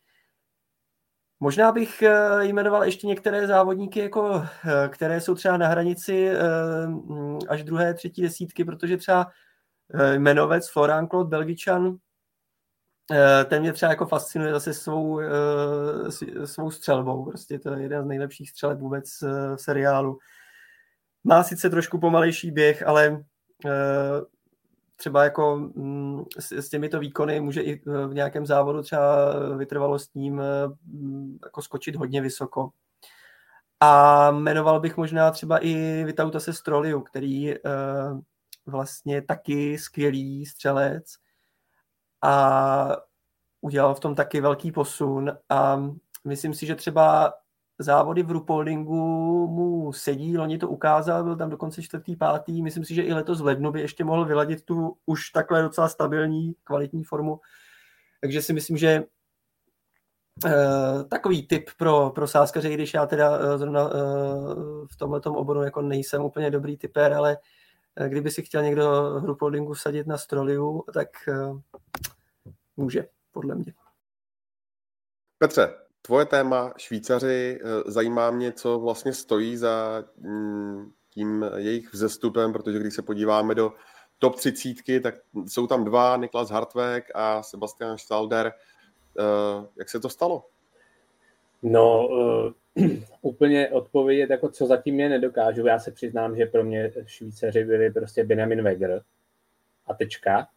Možná bych eh, jmenoval ještě některé závodníky, jako, eh, které jsou třeba na hranici eh, mm, až druhé, třetí desítky, protože třeba jmenovec Florian Claude Belgičan, ten mě třeba jako fascinuje zase svou, svou střelbou. Prostě to je jeden z nejlepších střeleb vůbec v seriálu. Má sice trošku pomalejší běh, ale třeba jako mm, s, s těmito výkony může i v nějakém závodu třeba vytrvalostním mm, jako skočit hodně vysoko. A jmenoval bych možná třeba i Vitauta se Stroliu, který uh, vlastně taky skvělý střelec a udělal v tom taky velký posun a myslím si, že třeba závody v Rupoldingu mu sedí, loni to ukázal, byl tam dokonce čtvrtý, pátý, myslím si, že i letos v lednu by ještě mohl vyladit tu už takhle docela stabilní, kvalitní formu. Takže si myslím, že Uh, takový tip pro, pro sáskaře, i když já teda uh, zrovna uh, v tomhle oboru jako nejsem úplně dobrý typer, ale kdyby si chtěl někdo hru holdingu sadit na Stroliu, tak může, podle mě. Petře, Tvoje téma Švýcaři, eh, zajímá mě, co vlastně stojí za mm, tím jejich vzestupem, protože když se podíváme do top 30, tak jsou tam dva, Niklas Hartweg a Sebastian Stalder. Eh, jak se to stalo? No, uh, úplně odpovědět, jako co zatím je nedokážu. Já se přiznám, že pro mě Švýcaři byli prostě Benjamin Weger a tečka.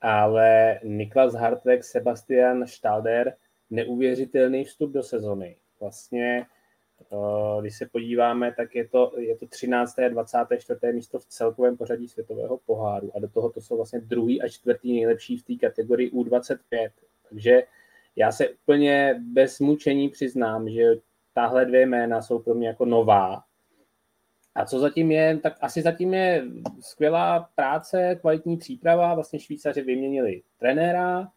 Ale Niklas Hartweg, Sebastian Stalder, neuvěřitelný vstup do sezony. Vlastně, eh, když se podíváme, tak je to, je to 13. a 24. místo v celkovém pořadí světového poháru a do toho to jsou vlastně druhý a čtvrtý nejlepší v té kategorii U25. Takže já se úplně bez mučení přiznám, že tahle dvě jména jsou pro mě jako nová. A co zatím je, tak asi zatím je skvělá práce, kvalitní příprava. Vlastně Švýcaři vyměnili trenéra,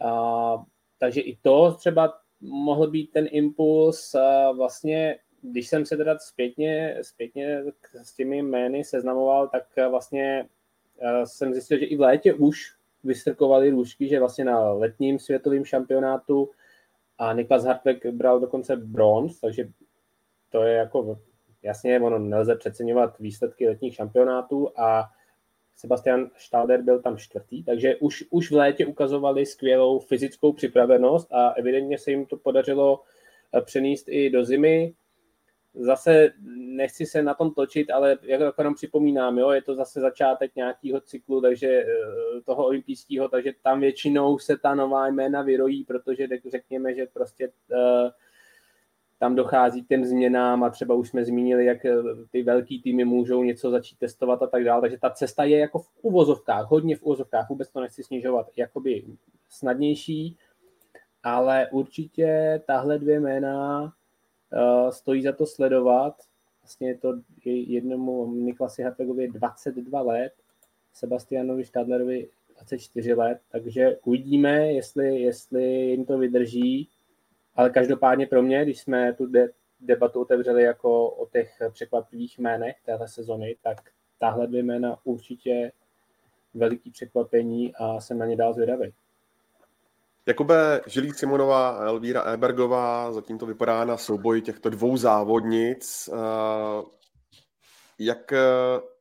a takže i to třeba mohl být ten impuls vlastně, když jsem se teda zpětně, zpětně s těmi jmény seznamoval, tak vlastně jsem zjistil, že i v létě už vystrkovali růžky, že vlastně na letním světovém šampionátu a Niklas Hartweg bral dokonce bronz, takže to je jako jasně, ono nelze přeceňovat výsledky letních šampionátů a Sebastian Stalder byl tam čtvrtý, takže už, už v létě ukazovali skvělou fyzickou připravenost a evidentně se jim to podařilo eh, přenést i do zimy. Zase nechci se na tom točit, ale jak jenom připomínám, jo, je to zase začátek nějakého cyklu, takže eh, toho olympijského, takže tam většinou se ta nová jména vyrojí, protože řekněme, že prostě uh, tam dochází k těm změnám a třeba už jsme zmínili, jak eh, ty velký týmy můžou něco začít testovat a tak dále. Takže ta cesta je jako v uvozovkách, hodně v uvozovkách, vůbec to nechci snižovat, jakoby snadnější, ale určitě tahle dvě jména uh, stojí za to sledovat. Vlastně je to jednomu Niklasi Hartwegovi 22 let, Sebastianovi Stadlerovi 24 let, takže uvidíme, jestli, jestli jim to vydrží ale každopádně pro mě, když jsme tu de- debatu otevřeli jako o těch překvapivých jménech téhle sezony, tak tahle dvě jména určitě veliký překvapení a jsem na ně dál zvědavý. Jakube Žilík Simonová a Elvíra Ebergová, zatím to vypadá na souboj těchto dvou závodnic. Eh, jak eh,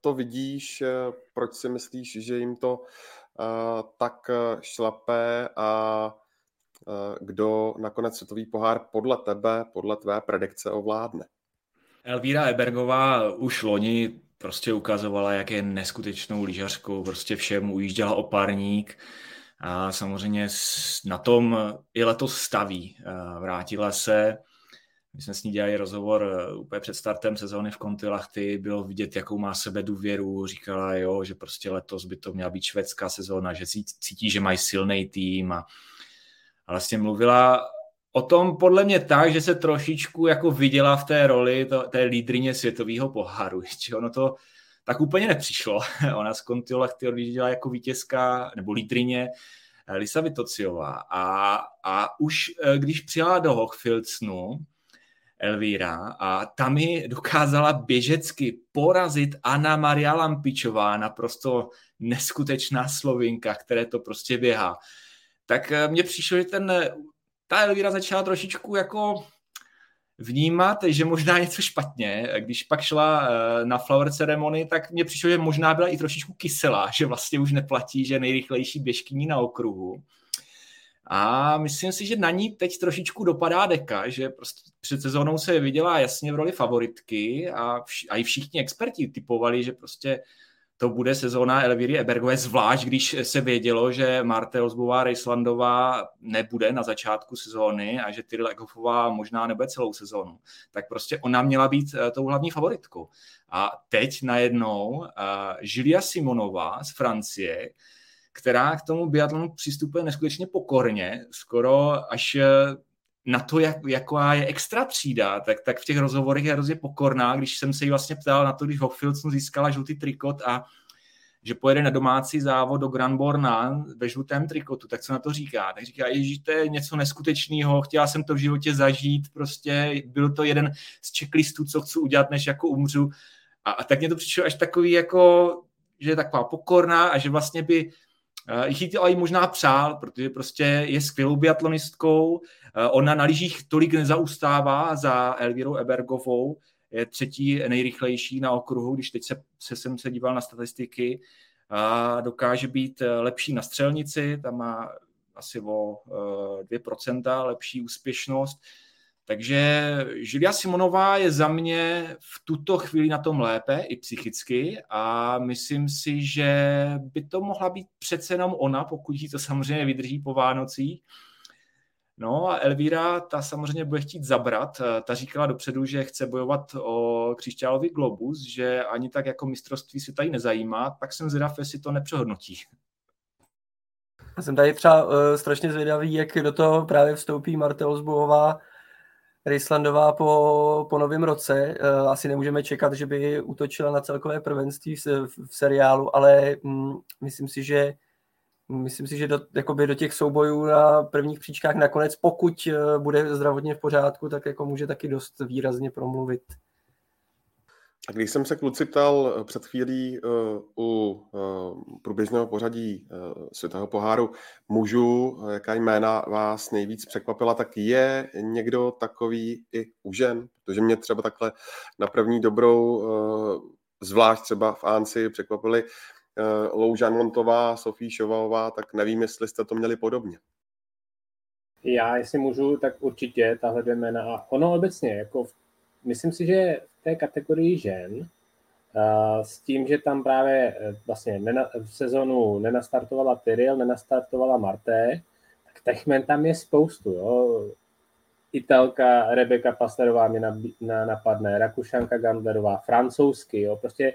to vidíš, eh, proč si myslíš, že jim to tak šlape a kdo nakonec světový pohár podle tebe, podle tvé predikce ovládne. Elvíra Ebergová už loni prostě ukazovala, jak je neskutečnou lyžařkou, prostě všem ujížděla opárník a samozřejmě na tom i letos staví. Eh, vrátila se My jsme s ní dělali rozhovor eh, úplně před startem sezóny v Kontilachty, bylo vidět, jakou má sebe důvěru, říkala, jo, že prostě letos by to měla být švédská sezóna, že cítí, že mají silný tým a, a vlastně mluvila o tom podle mě tak, že se trošičku jako viděla v té roli to, té lídrině světového poháru, že ono to tak úplně nepřišlo. Ona z Kontilachty odjížděla jako vítězka nebo lídrině eh, Lisa Vitociová a, a už eh, když přijela do Hochfilcnu, Elvíra a tam mi dokázala běžecky porazit Anna Maria Lampičová, naprosto neskutečná slovinka, které to prostě běhá. Tak eh, mně přišlo, že ten, ta Elvíra začala trošičku jako vnímat, že možná něco špatně. Když pak šla eh, na flower ceremony, tak mně přišlo, že možná byla i trošičku kyselá, že vlastně už neplatí, že nejrychlejší běžkyní na okruhu. A myslím si, že na ní teď trošičku dopadá deka, že prostě před sezónou se viděla jasně v roli favoritky a, vš- a i všichni experti typovali, že prostě to bude sezóna Elvíry Ebergové, zvlášť když se vědělo, že Marte Ozbová Rejslandová nebude na začátku sezóny a že Tyrell Eckhoffová možná nebude celou sezónu. Tak prostě ona měla být eh, tou hlavní favoritkou. A teď najednou uh, Julia Simonová z Francie, která k tomu biatlonu přistupuje neskutečně pokorně, skoro až eh, na to, jak, jaká je extra třída, tak, tak v těch rozhovorech je hrozně pokorná, když jsem se jí vlastně ptal na to, když Hochfilcnu získala žlutý trikot a že pojede na domácí závod do Granborna ve žlutém trikotu, tak co na to říká? Tak říká, že to je něco neskutečného, chtěla jsem to v životě zažít, prostě byl to jeden z checklistů, co chci udělat, než jako umřu. A, a tak mě to přišlo až takový jako, že je taková pokorná a že vlastně by Eh, jich to i možná přál, protože prostě je skvělou biatlonistkou. Eh, ona na lyžích tolik nezaustává za Elvirou Ebergovou, je třetí nejrychlejší na okruhu, když teď se, se jsem se díval na statistiky, a dokáže být eh, lepší na střelnici, tam má asi o 2% lepší úspěšnost. Takže Julia Simonová je za mě v tuto chvíli na tom lépe, i psychicky, a myslím si, že by to mohla být přece jenom ona, pokud jí to samozřejmě vydrží po Vánocích. No a Elvíra, ta samozřejmě bude chtít zabrat. Ta říkala dopředu, že chce bojovat o křišťálový globus, že ani tak jako mistrovství se tady nezajímá, tak jsem zvědav, jestli to nepřehodnotí. Já jsem tady třeba uh, strašně zvědavý, jak do toho právě vstoupí Marta Ozbová, Ryslandová po, po novém roce. Uh, asi nemůžeme čekat, že by útočila na celkové prvenství v, v seriálu, ale mm, myslím si, že myslím si, že do, jakoby do těch soubojů na prvních příčkách nakonec, pokud uh, bude zdravotně v pořádku, tak jako může taky dost výrazně promluvit. A když jsem se kluci ptal eh, před chvílí uh, u uh, průběžného pořadí uh, světového poháru mužů, jaká jména vás nejvíc překvapila, tak je někdo takový i u žen? Protože mě třeba takhle na první dobrou, uh, zvlášť třeba v překvapili uh, Loužan Montová, Sofí Šovalová, tak nevím, jestli jste to měli podobně. Já, jestli můžu, tak určitě tahle dvě jména. A ono obecně, jako myslím si, že té kategorii žen, s tím, že tam právě e, vlastně v sezonu nenastartovala Tyril, nenastartovala Marté, tak těch men tam je spoustu. Jo. Italka Rebeka Pasterová mě napadne, Rakušanka Gandlerová, francouzsky, jo. prostě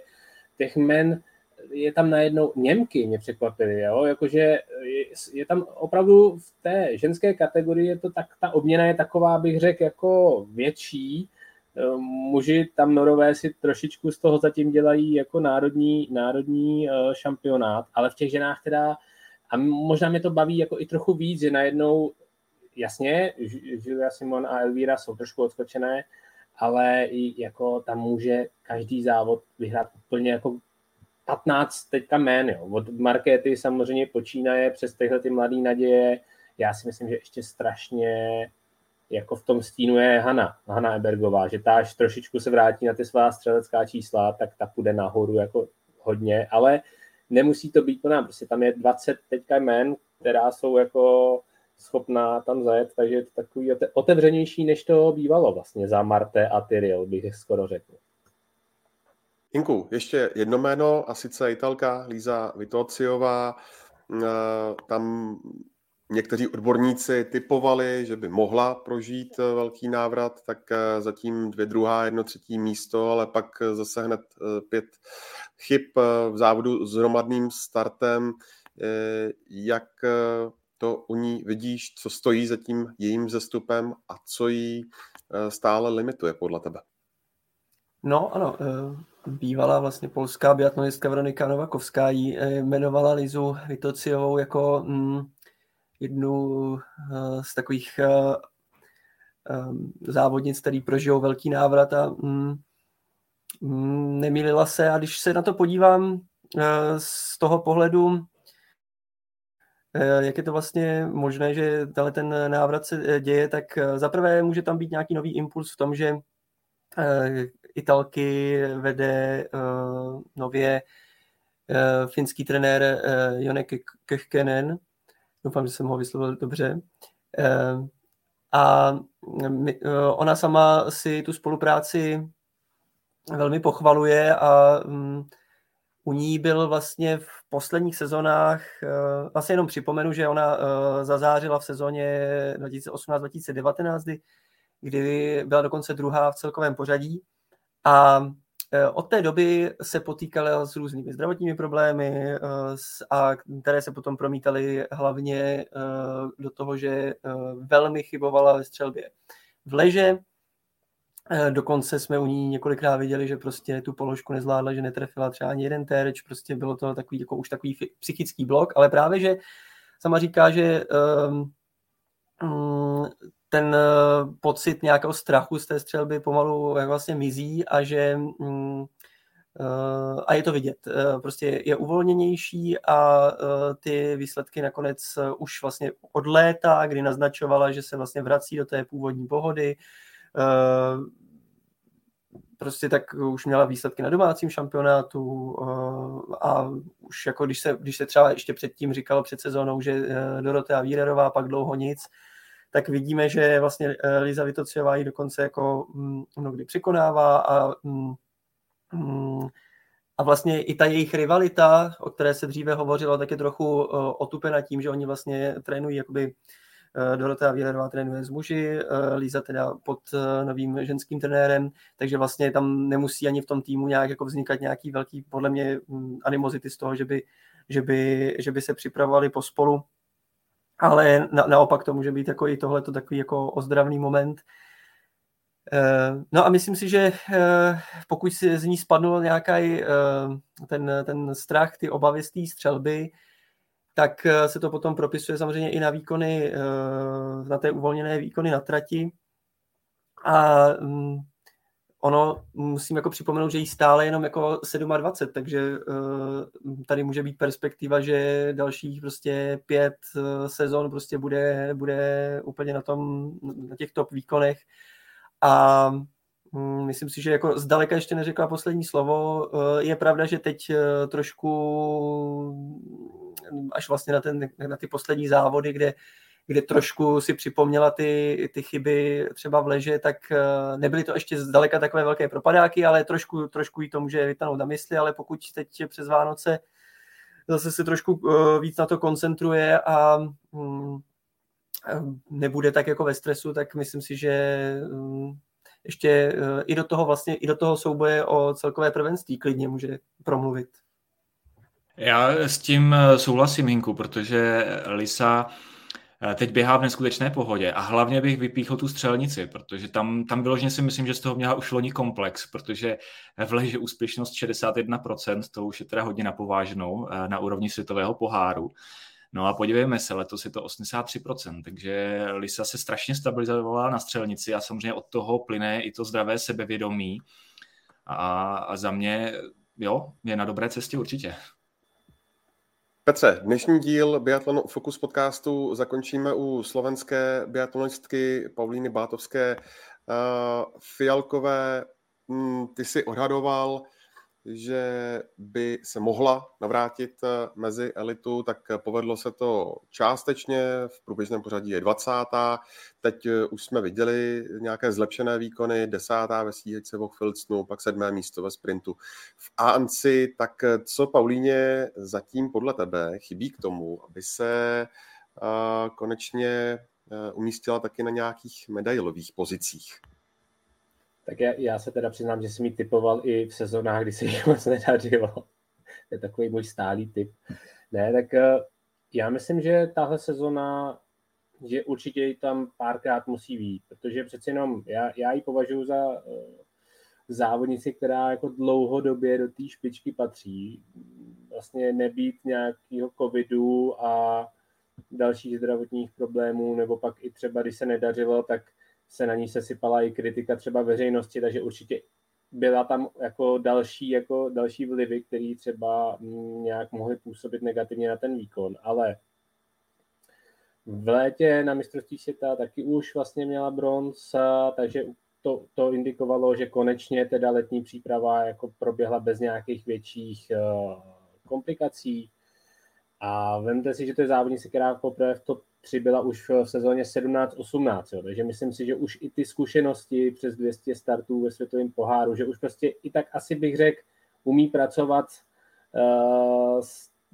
těch men je tam najednou Němky mě překvapily, jo, jakože je, je, tam opravdu v té ženské kategorii je to tak, ta obměna je taková, bych řekl, jako větší, Eh, muži tam norové si trošičku z toho zatím dělají jako národní, národní eh, šampionát, ale v těch ženách teda, a možná mě to baví jako i trochu víc, že najednou, jasně, Julia Simon a Elvíra jsou trošku odskočené, ale i jako tam může každý závod vyhrát úplně jako 15 teďka jmén, jo. Od Markéty samozřejmě počínaje přes tyhle ty mladé naděje. Já si myslím, že ještě strašně jako v tom stínu je Hanna, Hanna Ebergová, že ta až trošičku se vrátí na ty svá střelecká čísla, tak ta půjde nahoru jako hodně, ale nemusí to být plná, prostě tam je 20 teďka jmen, která jsou jako schopná tam zajet, takže je to takový otevřenější, než to bývalo vlastně za Marte a Tyril, bych skoro řekl. Inku, ještě jedno jméno, a sice Italka Líza Vitociová. Eh, tam někteří odborníci typovali, že by mohla prožít eh, velký návrat, tak eh, zatím dvě druhá, jedno třetí místo, ale pak zase hned pět chyb v závodu s hromadným startem. Jak to u ní vidíš, co stojí za tím jejím zestupem a co jí stále limituje podle tebe? No ano, bývalá vlastně polská biatlonistka Veronika Novakovská ji jmenovala Lizu Vitociovou jako mm, jednu uh, z takových um, závodnic, který prožijou velký návrat a mm, mm, nemýlila se. A když se na to podívám z toho pohledu, jak je to vlastně možné, že tenhle ten návrat se děje, tak zaprvé může tam být nějaký nový impuls v tom, že Italky vede nově finský trenér Jone Kehkenen, Doufám, že jsem ho vyslovil dobře. Eh, a eh, ona sama si tu spolupráci velmi pochvaluje a mm, u ní byl vlastně v posledních sezónách, eh, vlastně jenom připomenu, že ona zazářila v sezóně 2018-2019, kdy byla dokonce druhá v celkovém pořadí a Eh, od té doby se potýkala s různými zdravotními problémy, eh, a které se potom promítaly hlavně eh, do toho, že velmi chybovala ve střelbě v leže. Dokonce jsme u ní několikrát viděli, že prostě tu položku nezvládla, že netrefila třeba ani jeden terč, prostě bylo to takový, jako už takový psychický blok, ale právě, že sama říká, že um, ten eh, pocit nějakého strachu z té střelby pomalu jak vlastně mizí a že mm, eh, a je to vidět. Eh, prostě je uvolněnější a ty výsledky nakonec už vlastně od léta, kdy naznačovala, že se vlastně vrací do té původní pohody, prostě tak už měla výsledky na domácím šampionátu a už jako když se, když se třeba ještě předtím říkalo před sezónou, že Dorotea Vírerová pak dlouho nic, tak vidíme, že vlastně eh, Liza Vitociová ji dokonce jako mm, mnohdy překonává a mm, mm, a vlastně i ta jejich rivalita, o které se dříve hovořilo, tak je trochu eh, otupena tím, že oni vlastně trénují jakoby eh, Dorotea Vílerová trénuje s muži, Líza teda pod novým ženským trenérem, takže vlastně tam nemusí ani v tom týmu nějak jako vznikat nějaký velký, podle mě, animozity z toho, že by, že by, že by se připravovali pospolu ale na, naopak to může být jako i tohleto takový jako ozdravný moment. Uh, no a myslím si, že uh, pokud si z ní spadnul nějaký uh, ten, ten strach, ty obavy z té střelby, tak se to potom propisuje samozřejmě i na výkony, na té uvolněné výkony na trati. A um, ono, musím jako připomenout, že jí stále jenom jako 27, takže uh, tady může být perspektiva, že dalších prostě pět uh, sezon prostě bude, bude úplně na tom, na těch top výkonech a um, myslím si, že jako zdaleka ještě neřekla poslední slovo. Uh, je pravda, že teď trošku až vlastně na, ten, na ty poslední závody, kde kde trošku si připomněla ty, ty chyby třeba v leže, tak eh, nebyly to ještě zdaleka takové velké propadáky, ale trošku, trošku jí to může vytanout na mysli, ale pokud teď přes Vánoce zase se trošku eh, víc na to koncentruje a mm, nebude tak jako ve stresu, tak myslím si, že mm, ještě eh, i do toho vlastně, i do toho souboje o celkové prvenství klidně může promluvit. Já s tím souhlasím, Hinku, protože Lisa teď běhá v neskutečné pohodě a hlavně bych vypíchl tu střelnici, protože tam, tam vyloženě si myslím, že z toho měla už loni komplex, protože v leže úspěšnost 61%, to už je teda hodně napováženou eh, na úrovni světového poháru. No a podívejme se, letos je to 83%, takže Lisa se strašně stabilizovala na střelnici a samozřejmě od toho plyne i to zdravé sebevědomí. A, a za mě, jo, je na dobré cestě určitě. Petře, dnešní díl Biatlonu Focus podcastu zakončíme u slovenské biatlonistky Paulíny Bátovské. Uh, Fialkové, hm, ty si odhadoval, že by se mohla navrátit eh, mezi elitu, tak povedlo se to částečně, v průběžném pořadí je 20. Teď eh, už jsme viděli nějaké zlepšené výkony, desátá ve stíhačce v Filcnu, pak sedmé místo ve sprintu. V Anci, tak eh, co Paulíně zatím podle tebe chybí k tomu, aby se konečně umístila taky na nějakých medailových pozicích. Tak já, já se teda přiznám, že jsem ji typoval i v sezónách, kdy se jí moc nedařilo. to je takový můj stálý typ. Ne, tak já myslím, že tahle sezona že určitě ji tam párkrát musí být, protože přeci jenom já, já ji považuji za uh, závodnici, která jako dlouhodobě do té špičky patří. Vlastně nebýt nějakého covidu a dalších zdravotních problémů, nebo pak i třeba, když se nedařilo, tak se na ní sesypala i kritika třeba veřejnosti, takže určitě byla tam jako další, jako další vlivy, které třeba nějak mohly působit negativně na ten výkon, ale v létě na mistrovství světa taky už vlastně měla bronz, takže to, to indikovalo, že konečně teda letní příprava jako proběhla bez nějakých větších uh, komplikací. A vemte si, že to je závodnice, která poprvé v top 3 byla už v sezóně 17-18, takže myslím si, že už i ty zkušenosti přes 200 startů ve světovém poháru, že už prostě i tak asi bych řekl, umí pracovat uh,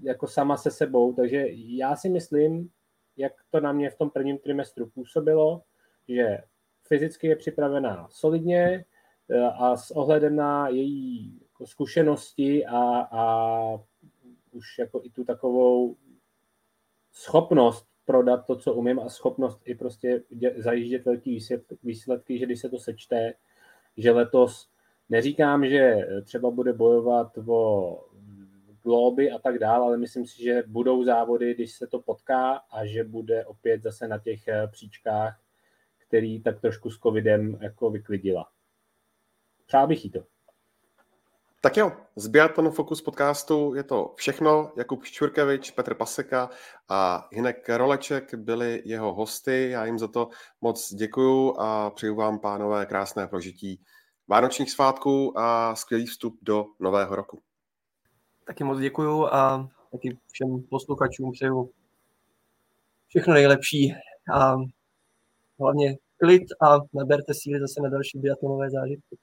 jako sama se sebou, takže já si myslím, jak to na mě v tom prvním trimestru působilo, že fyzicky je připravená solidně eh, a s ohledem na její jako zkušenosti a, a už jako i tu takovou schopnost prodat to, co umím a schopnost i prostě zajíždět velký výsledky, že když se to sečte, že letos neříkám, že třeba bude bojovat o globy a tak dále, ale myslím si, že budou závody, když se to potká a že bude opět zase na těch eh, příčkách, který tak trošku s covidem jako vyklidila. Přál bych jí to. Tak jo, z Biathlon Focus podcastu je to všechno. Jakub Ščurkevič, Petr Paseka a Hinek Roleček byli jeho hosty. Já jim za to moc děkuju a přeju vám, pánové, krásné prožití vánočních svátků a skvělý vstup do nového roku. Taky moc děkuju a taky všem posluchačům přeju všechno nejlepší a hlavně klid a naberte síly zase na další biatlonové zážitky.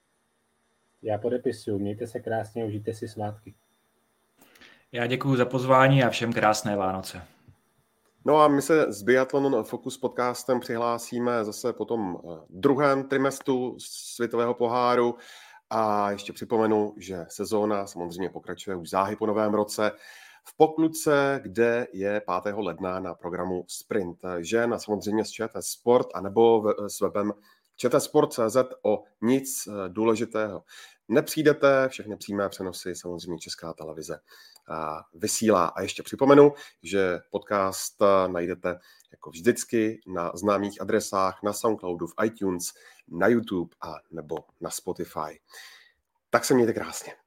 Já podepisuju. Mějte se krásně, užijte si svátky. Já děkuji za pozvání a všem krásné Vánoce. No a my se s Biathlon Focus podcastem přihlásíme zase po tom eh, druhém trimestru světového poháru. A ještě připomenu, že sezóna samozřejmě pokračuje už záhy po novém roce v Pokluce, kde je 5. ledna na programu Sprint. Žen a samozřejmě s ČT Sport, anebo s webem čtsport.cz o nic eh, důležitého. Nepřijdete, všechny přímé přenosy samozřejmě Česká televize vysílá. A ještě připomenu, že podcast eh, najdete jako vždycky na známých adresách na Soundcloudu, v iTunes, na YouTube a nebo na Spotify. Tak se mějte krásně.